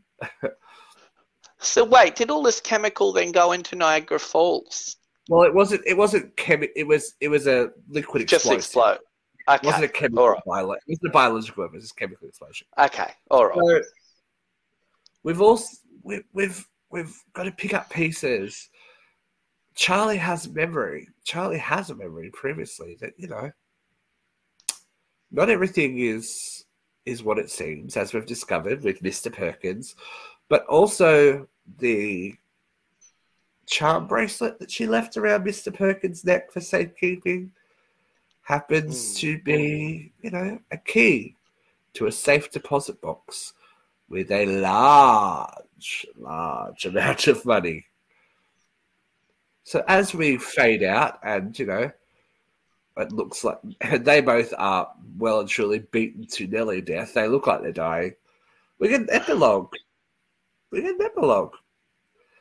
So wait, did all this chemical then go into Niagara Falls? Well, it wasn't. It wasn't chemi- It was. It was a liquid Just explosion. explode. It wasn't a Okay. chemical. Right. Bio- it wasn't a biological weapon. It was a chemical explosion. Okay. All right. So we've also we, we've we've got to pick up pieces. Charlie has memory. Charlie has a memory previously that you know. Not everything is is what it seems, as we've discovered with Mister Perkins, but also the charm bracelet that she left around Mister Perkins' neck for safekeeping happens Hmm. to be, you know, a key to a safe deposit box with a large, large amount of money. So as we fade out, and you know, it looks like they both are well and truly beaten to nearly death. They look like they're dying. We get an epilogue. We get an epilogue.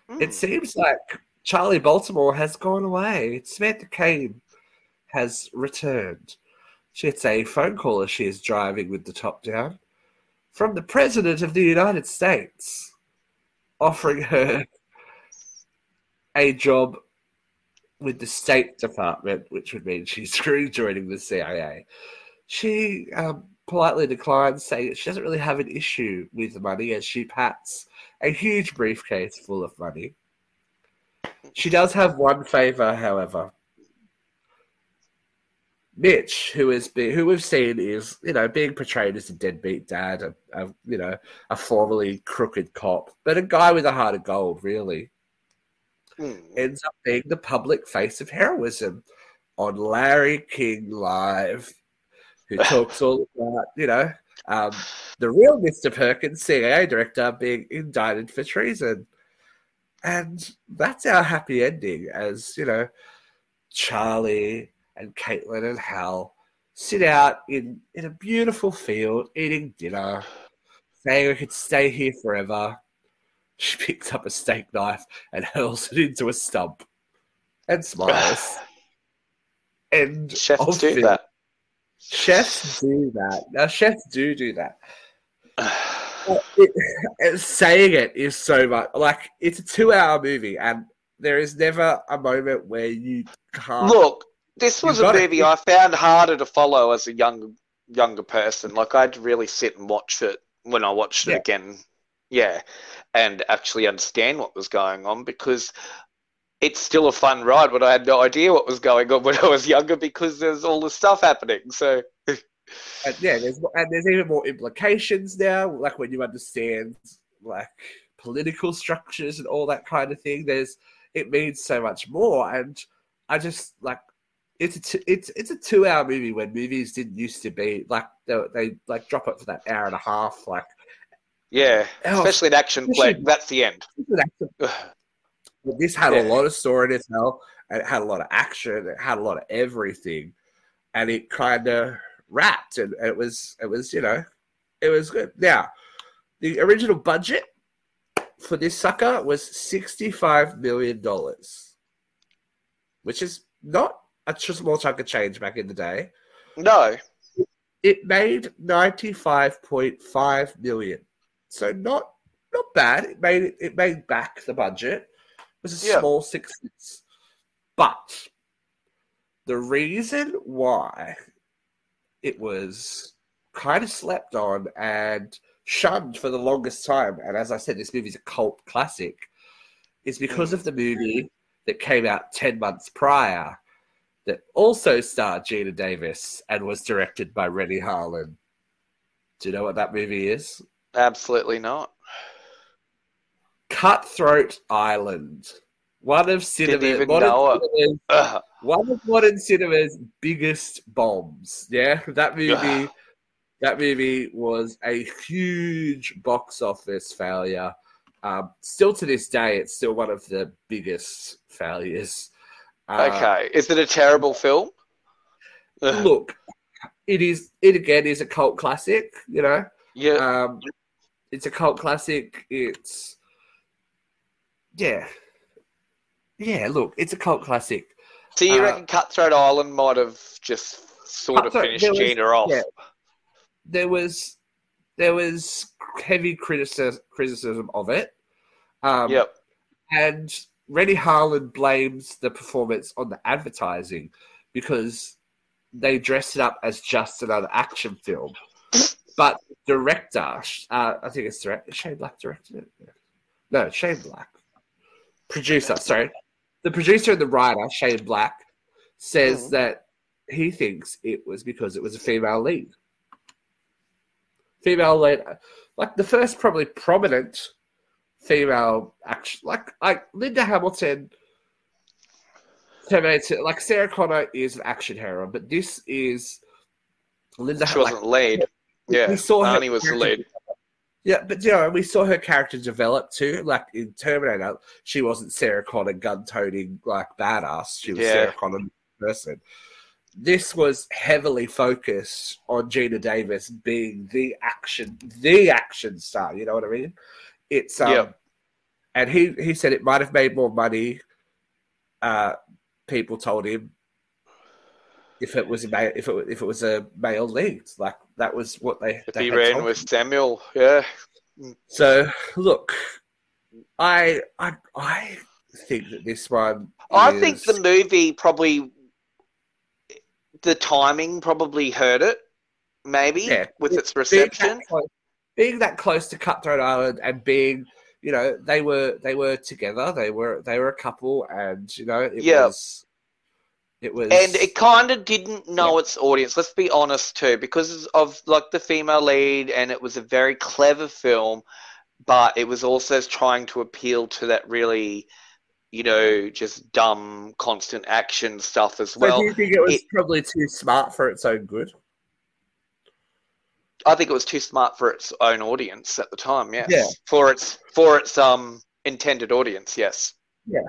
Hmm. It seems like Charlie Baltimore has gone away. Samantha Caine has returned. She gets a phone call as she is driving with the top down from the President of the United States, offering her a job with the State Department, which would mean she's rejoining the CIA. She um, politely declines, saying she doesn't really have an issue with money as she pats a huge briefcase full of money. She does have one favor, however. Mitch, who is be, who we've seen is you know being portrayed as a deadbeat dad, a, a you know a formerly crooked cop, but a guy with a heart of gold, really Hmm. ends up being the public face of heroism on Larry King Live. who talks all about, you know, um, the real Mr. Perkins, CIA director, being indicted for treason. And that's our happy ending, as, you know, Charlie and Caitlin and Hal sit out in, in a beautiful field eating dinner, saying we could stay here forever. She picks up a steak knife and hurls it into a stump and smiles. and chefs do film, that. Chefs do that. Now, chefs do do that. it, it, saying it is so much like it's a two-hour movie, and there is never a moment where you can't look. This was a movie I found harder to follow as a young younger person. Like I'd really sit and watch it when I watched it yeah. again. Yeah, and actually understand what was going on because it's still a fun ride, but I had no idea what was going on when I was younger because there's all this stuff happening. So, and yeah, there's and there's even more implications now, like when you understand like political structures and all that kind of thing. There's it means so much more, and I just like it's a t- it's it's a two hour movie when movies didn't used to be like they, they like drop it for that hour and a half like yeah oh, especially an action flick that's the end this had yeah. a lot of story to tell it had a lot of action it had a lot of everything and it kind of wrapped and, and it was it was you know it was good now the original budget for this sucker was 65 million dollars which is not a small chunk of change back in the day. No. It made 95.5 million. So not not bad. It made it made back the budget. It was a yeah. small success. But the reason why it was kind of slept on and shunned for the longest time, and as I said, this movie's a cult classic, is because of the movie that came out 10 months prior that also starred Geena Davis and was directed by Renny Harlin. Do you know what that movie is? Absolutely not. Cutthroat Island. One of cinema, modern cinema's, one of modern cinema's biggest bombs. Yeah, that movie. that movie was a huge box office failure. Um, still to this day, it's still one of the biggest failures uh, okay, is it a terrible film? look, it is. It again is a cult classic. You know. Yeah. Um, it's a cult classic. It's yeah, yeah. Look, it's a cult classic. So you uh, reckon Cutthroat Island might have just sort of finished was, Geena off? Yeah, there was there was heavy criticism criticism of it. Um, yep. And Renny Harlin blames the performance on the advertising because they dressed it up as just another action film. But director, uh, I think it's director, Shane Black directed it. No, Shane Black. Producer, sorry. The producer and the writer, Shane Black, says mm. that he thinks it was because it was a female lead. Female lead, like the first probably prominent female action like like Linda Hamilton Terminator like Sarah Connor is an action hero, but this is Linda She wasn't like, lead. Yeah. We saw Arnie was the lead. Yeah, but you know, we saw her character develop too. Like in Terminator, she wasn't Sarah Connor gun toting like badass. She was yeah. Sarah Connor person. This was heavily focused on Geena Davis being the action, the action star. You know what I mean? It's um, yeah. and he he said it might have made more money. Uh, people told him if it was a male, if it if it was a male lead, like that was what they. If they he ran with Samuel, yeah. So look, I I I think that this one. I think the movie probably the timing probably hurt it, maybe yeah. with its reception being that close to Cutthroat Island and being, you know, they were they were together. They were they were a couple, and you know, it yeah. was. It was, and it kind of didn't know yeah. its audience. Let's be honest too, because of like the female lead, and it was a very clever film, but it was also trying to appeal to that really, you know, just dumb, constant action stuff as well. So do you think it was it, probably too smart for its own good? I think it was too smart for its own audience at the time. Yes. Yeah. For its for its um intended audience. Yes. Yeah,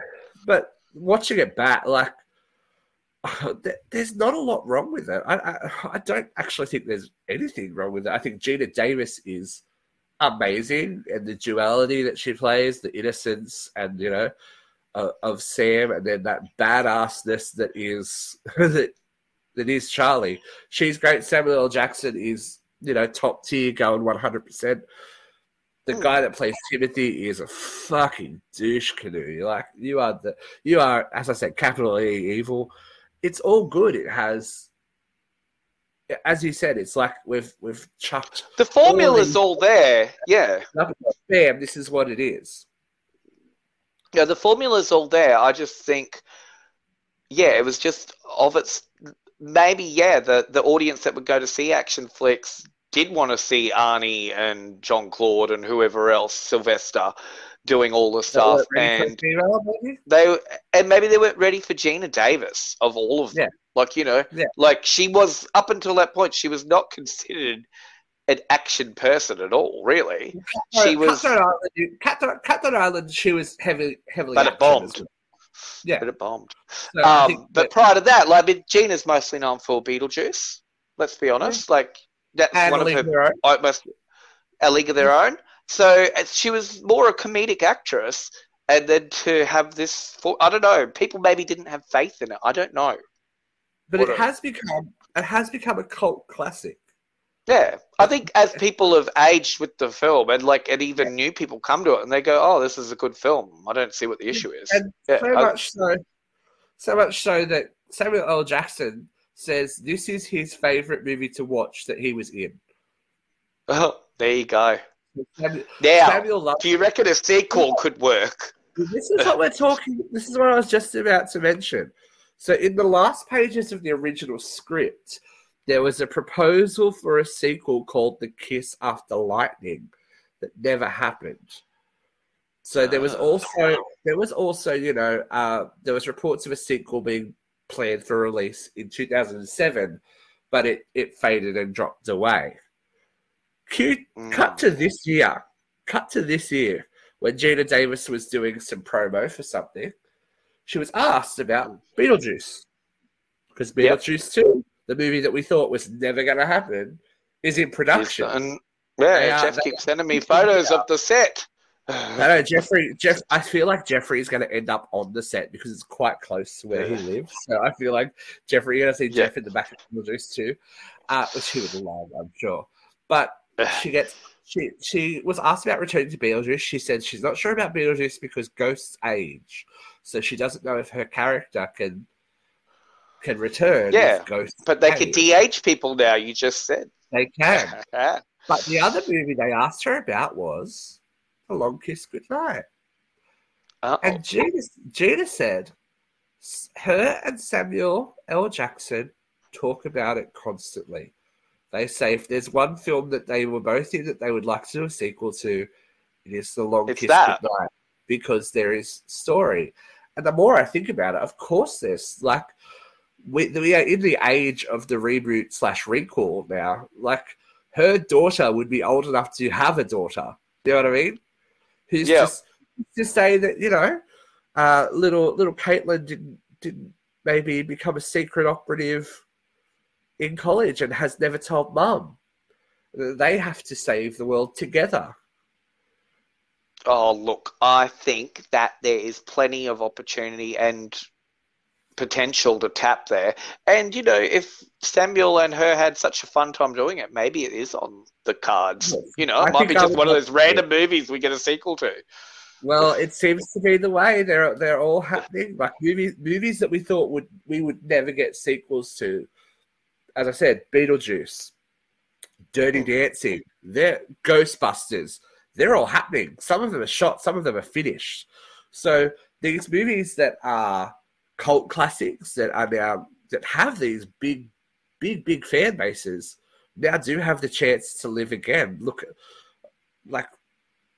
but watching it back, like there- there's not a lot wrong with it. I, I I don't actually think there's anything wrong with it. I think Geena Davis is amazing, and the duality that she plays, the innocence, and you know, of Sam, and then that badassness that is that that is Charlie. She's great. Samuel L. Jackson is you know top tier, going one hundred percent. The guy that plays Timothy is a fucking douche canoe. Like you are the you are, as I said, capital E evil. It's all good. It has, as you said, it's like we've we've chucked. The formula's these- all there. Yeah. Bam! This is what it is. Yeah, the formula's all there. I just think, yeah, it was just of its. Maybe yeah, the the audience that would go to see action flicks did want to see Arnie and Jean Claude and whoever else, Sylvester, doing all the stuff, and maybe? they and maybe they weren't ready for Geena Davis of all of them. Yeah. Like you know, Yeah. like she was up until that point, she was not considered an action person at all, really. She was- Island. Cutthroat Island. She was heavily heavily. But it bombed. well. Yeah. But it bombed. So Um, think but prior to that, like Geena's mostly known for Beetlejuice. Let's be honest. Like that's and one of her of Their Own. almost a league of their own. So uh, she was more a comedic actress, and then to have this, I don't know. People maybe didn't have faith in it. I don't know. but what it has become it has become a cult classic. Yeah, I think as people have aged with the film, and like, and even new people come to it, and they go, "Oh, this is a good film." I don't see what the issue is. And Yeah, so I- much so, so much so that Samuel L. Jackson says this is his favorite movie to watch that he was in. Oh, there you go. Now, do you reckon a sequel could work? This is what we're talking. This is what I was just about to mention. So, in the last pages of the original script, there was a proposal for a sequel called "The Kiss After Lightning" that never happened. So there was Ah. also there was also you know uh, there was reports of a sequel being planned for release in 2007, but it it faded and dropped away. Cute Mm. cut to this year. Cut to this year when Geena Davis was doing some promo for something. She was asked about Beetlejuice because Yep. Beetlejuice 2, the movie that we thought was never going to happen, is in production. And yeah, are- Jeff they- keeps sending me photos of the set. I know Jeffrey. Jeff, I feel like Jeffrey is going to end up on the set because it's quite close to where he lives. So I feel like Jeffrey, you're going to see Yeah. Jeff in the back of Beetlejuice too, uh, which he would love, I'm sure. But she gets she she was asked about returning to Beetlejuice. She said she's not sure about Beetlejuice because ghosts age, so she doesn't know if her character can can return. Yeah, But they could age. DH people now. You just said. They can. But the other movie they asked her about was A Long Kiss Goodnight. Uh-oh. And Geena, Geena said her and Samuel L. Jackson talk about it constantly. They say if there's one film that they were both in that they would like to do a sequel to, it is The Long It's Kiss that. Goodnight because there is story. And the more I think about it, of course, there's like we, we are in the age of the reboot slash recall now. Like her daughter would be old enough to have a daughter. You know what I mean? Who's Yeah. just to say that you know, uh, little little Caitlin didn't didn't maybe become a secret operative in college and has never told mum. They have to save the world together. Oh, look, I think that there is plenty of opportunity and potential to tap there. And, you know, if Samuel and her had such a fun time doing it, maybe it is on the cards. You know, I it might be I just one of those random movies we get a sequel to. Well, it seems to be the way they're they're all happening. Like movies movies that we thought would we would never get sequels to. As I said, Beetlejuice, Dirty Dancing, they're Ghostbusters. They're all happening. Some of them are shot, some of them are finished. So these movies that are cult classics that are now that have these big, big, big fan bases now do have the chance to live again. Look, like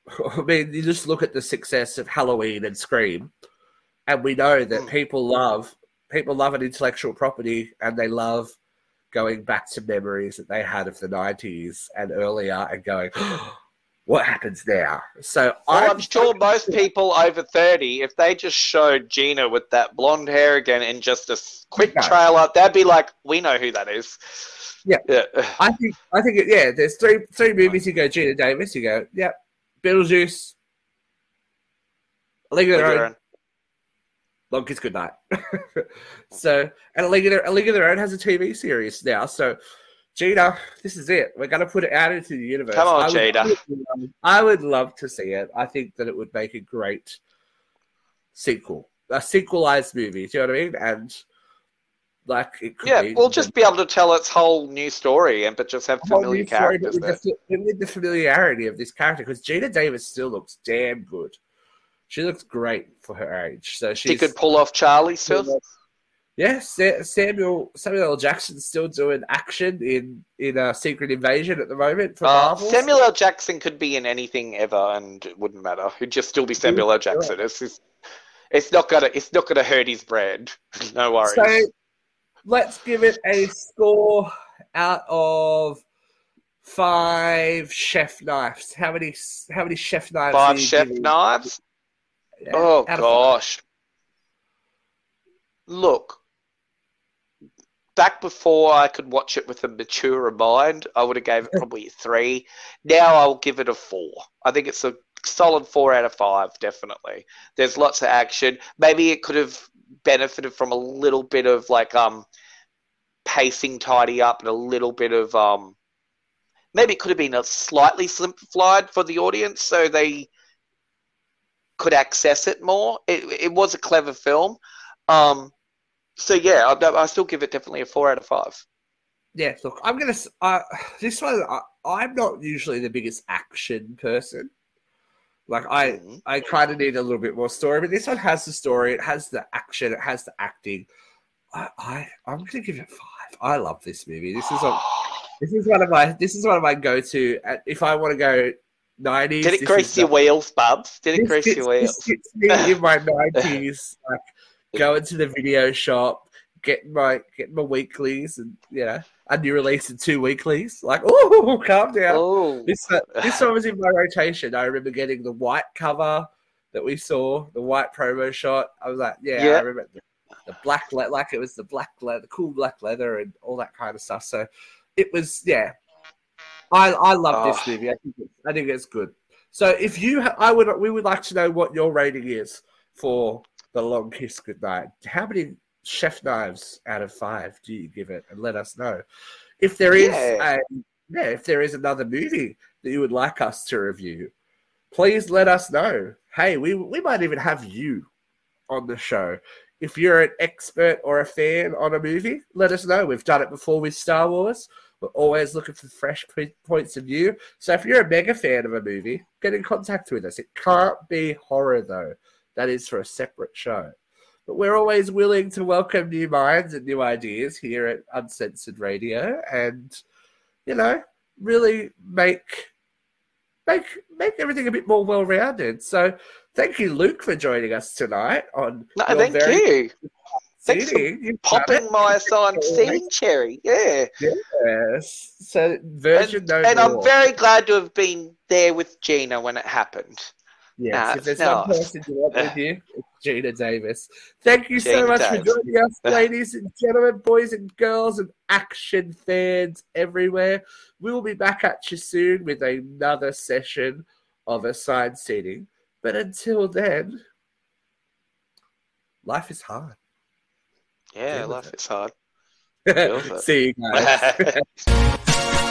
I mean, you just look at the success of Halloween and Scream, and we know that Mm. people love people love an intellectual property and they love going back to memories that they had of the 90s and earlier and going, what happens now? So well, I'm, sure most people over 30, if they just showed Geena with that blonde hair again in just a quick no. trailer, they'd be like, we know who that is. Yeah. yeah. I think, I think, yeah, there's three three movies you go, Geena Davis, you go, yeah, Beetlejuice, League of Their Own, Long Kiss Goodnight. so, and a League, of Their, a League of Their Own has a TV series now, so Geena, this is it. We're going to put it out into the universe. Come on, I would, Geena. I would love to see it. I think that it would make a great sequel, a sequelized movie. Do you know what I mean? And like, it could yeah, be, we'll just be able to tell its whole new story, and but just have familiar story, characters. With the, with the familiarity of this character, because Geena Davis still looks damn good. She looks great for her age. So she could pull off Charlie still. Yes, Samuel Samuel L. Jackson's still doing action in in a Secret Invasion at the moment for uh, Marvel. Samuel L. Jackson could be in anything ever, and it wouldn't matter. He'd just still be Samuel L. Jackson. It's just, it's not gonna it's not gonna hurt his brand. no worries. So let's give it a score out of five chef knives. How many how many chef knives? Five chef knives. Oh gosh. Look, back before I could watch it with a mature mind, I would have gave it probably a three. Now I'll give it a four. I think it's a solid four out of five, definitely. There's lots of action. Maybe it could have benefited from a little bit of like um pacing tidy up and a little bit of um maybe it could have been a slightly simplified for the audience so they could access it more. It, it was a clever film. Um, so yeah, I, I, still give it definitely a four out of five. Yeah, look, I'm gonna. Uh, this one, I, am not usually the biggest action person. Like I, mm-hmm. I kind of need a little bit more story, but this one has the story. It has the action. It has the acting. I, I I'm gonna give it five. I love this movie. This is a, this is one of my this is one of my go to. If I want to go 90s. Did it grease your wheels, Bubs? Did it grease your wheels? In my 90s, like going to the video shop, getting my getting my weeklies, and you know, a new release in two weeklies. Like, oh, calm down. Ooh. This uh, this one was in my rotation. I remember getting the white cover that we saw, the white promo shot. I was like, yeah, yeah. I remember the, the black leather, like it was the black leather, the cool black leather, and all that kind of stuff. So it was, yeah. I I love oh. this ah. movie. I think it's, I think it's good. So if you, I would, we would like to know what your rating is for the long kiss goodnight. How many chef knives out of five do you give it? And let us know. If there is yeah. a yeah, if there is another movie that you would like us to review, please let us know. Hey, we we might even have you on the show. If you're an expert or a fan on a movie, let us know. We've done it before with Star Wars. We're always looking for fresh points of view. So if you're a mega fan of a movie, get in contact with us. It can't be horror though. That is for a separate show. But we're always willing to welcome new minds and new ideas here at Uncensored Radio and, you know, really make make make everything a bit more well rounded. So thank you, Luke, for joining us tonight on No, thank you. For popping my assigned seating cherry. Yeah. Yes. So version and, no and I'm very glad to have been there with Geena when it happened. Yes, if there's no. one person you want with you, it's Geena Davis. Thank you so much Davis. for joining us, ladies and gentlemen, boys and girls, and action fans everywhere. We will be back at you soon with another session of assigned seating. But until then, life is hard. Yeah, life is hard. See you guys.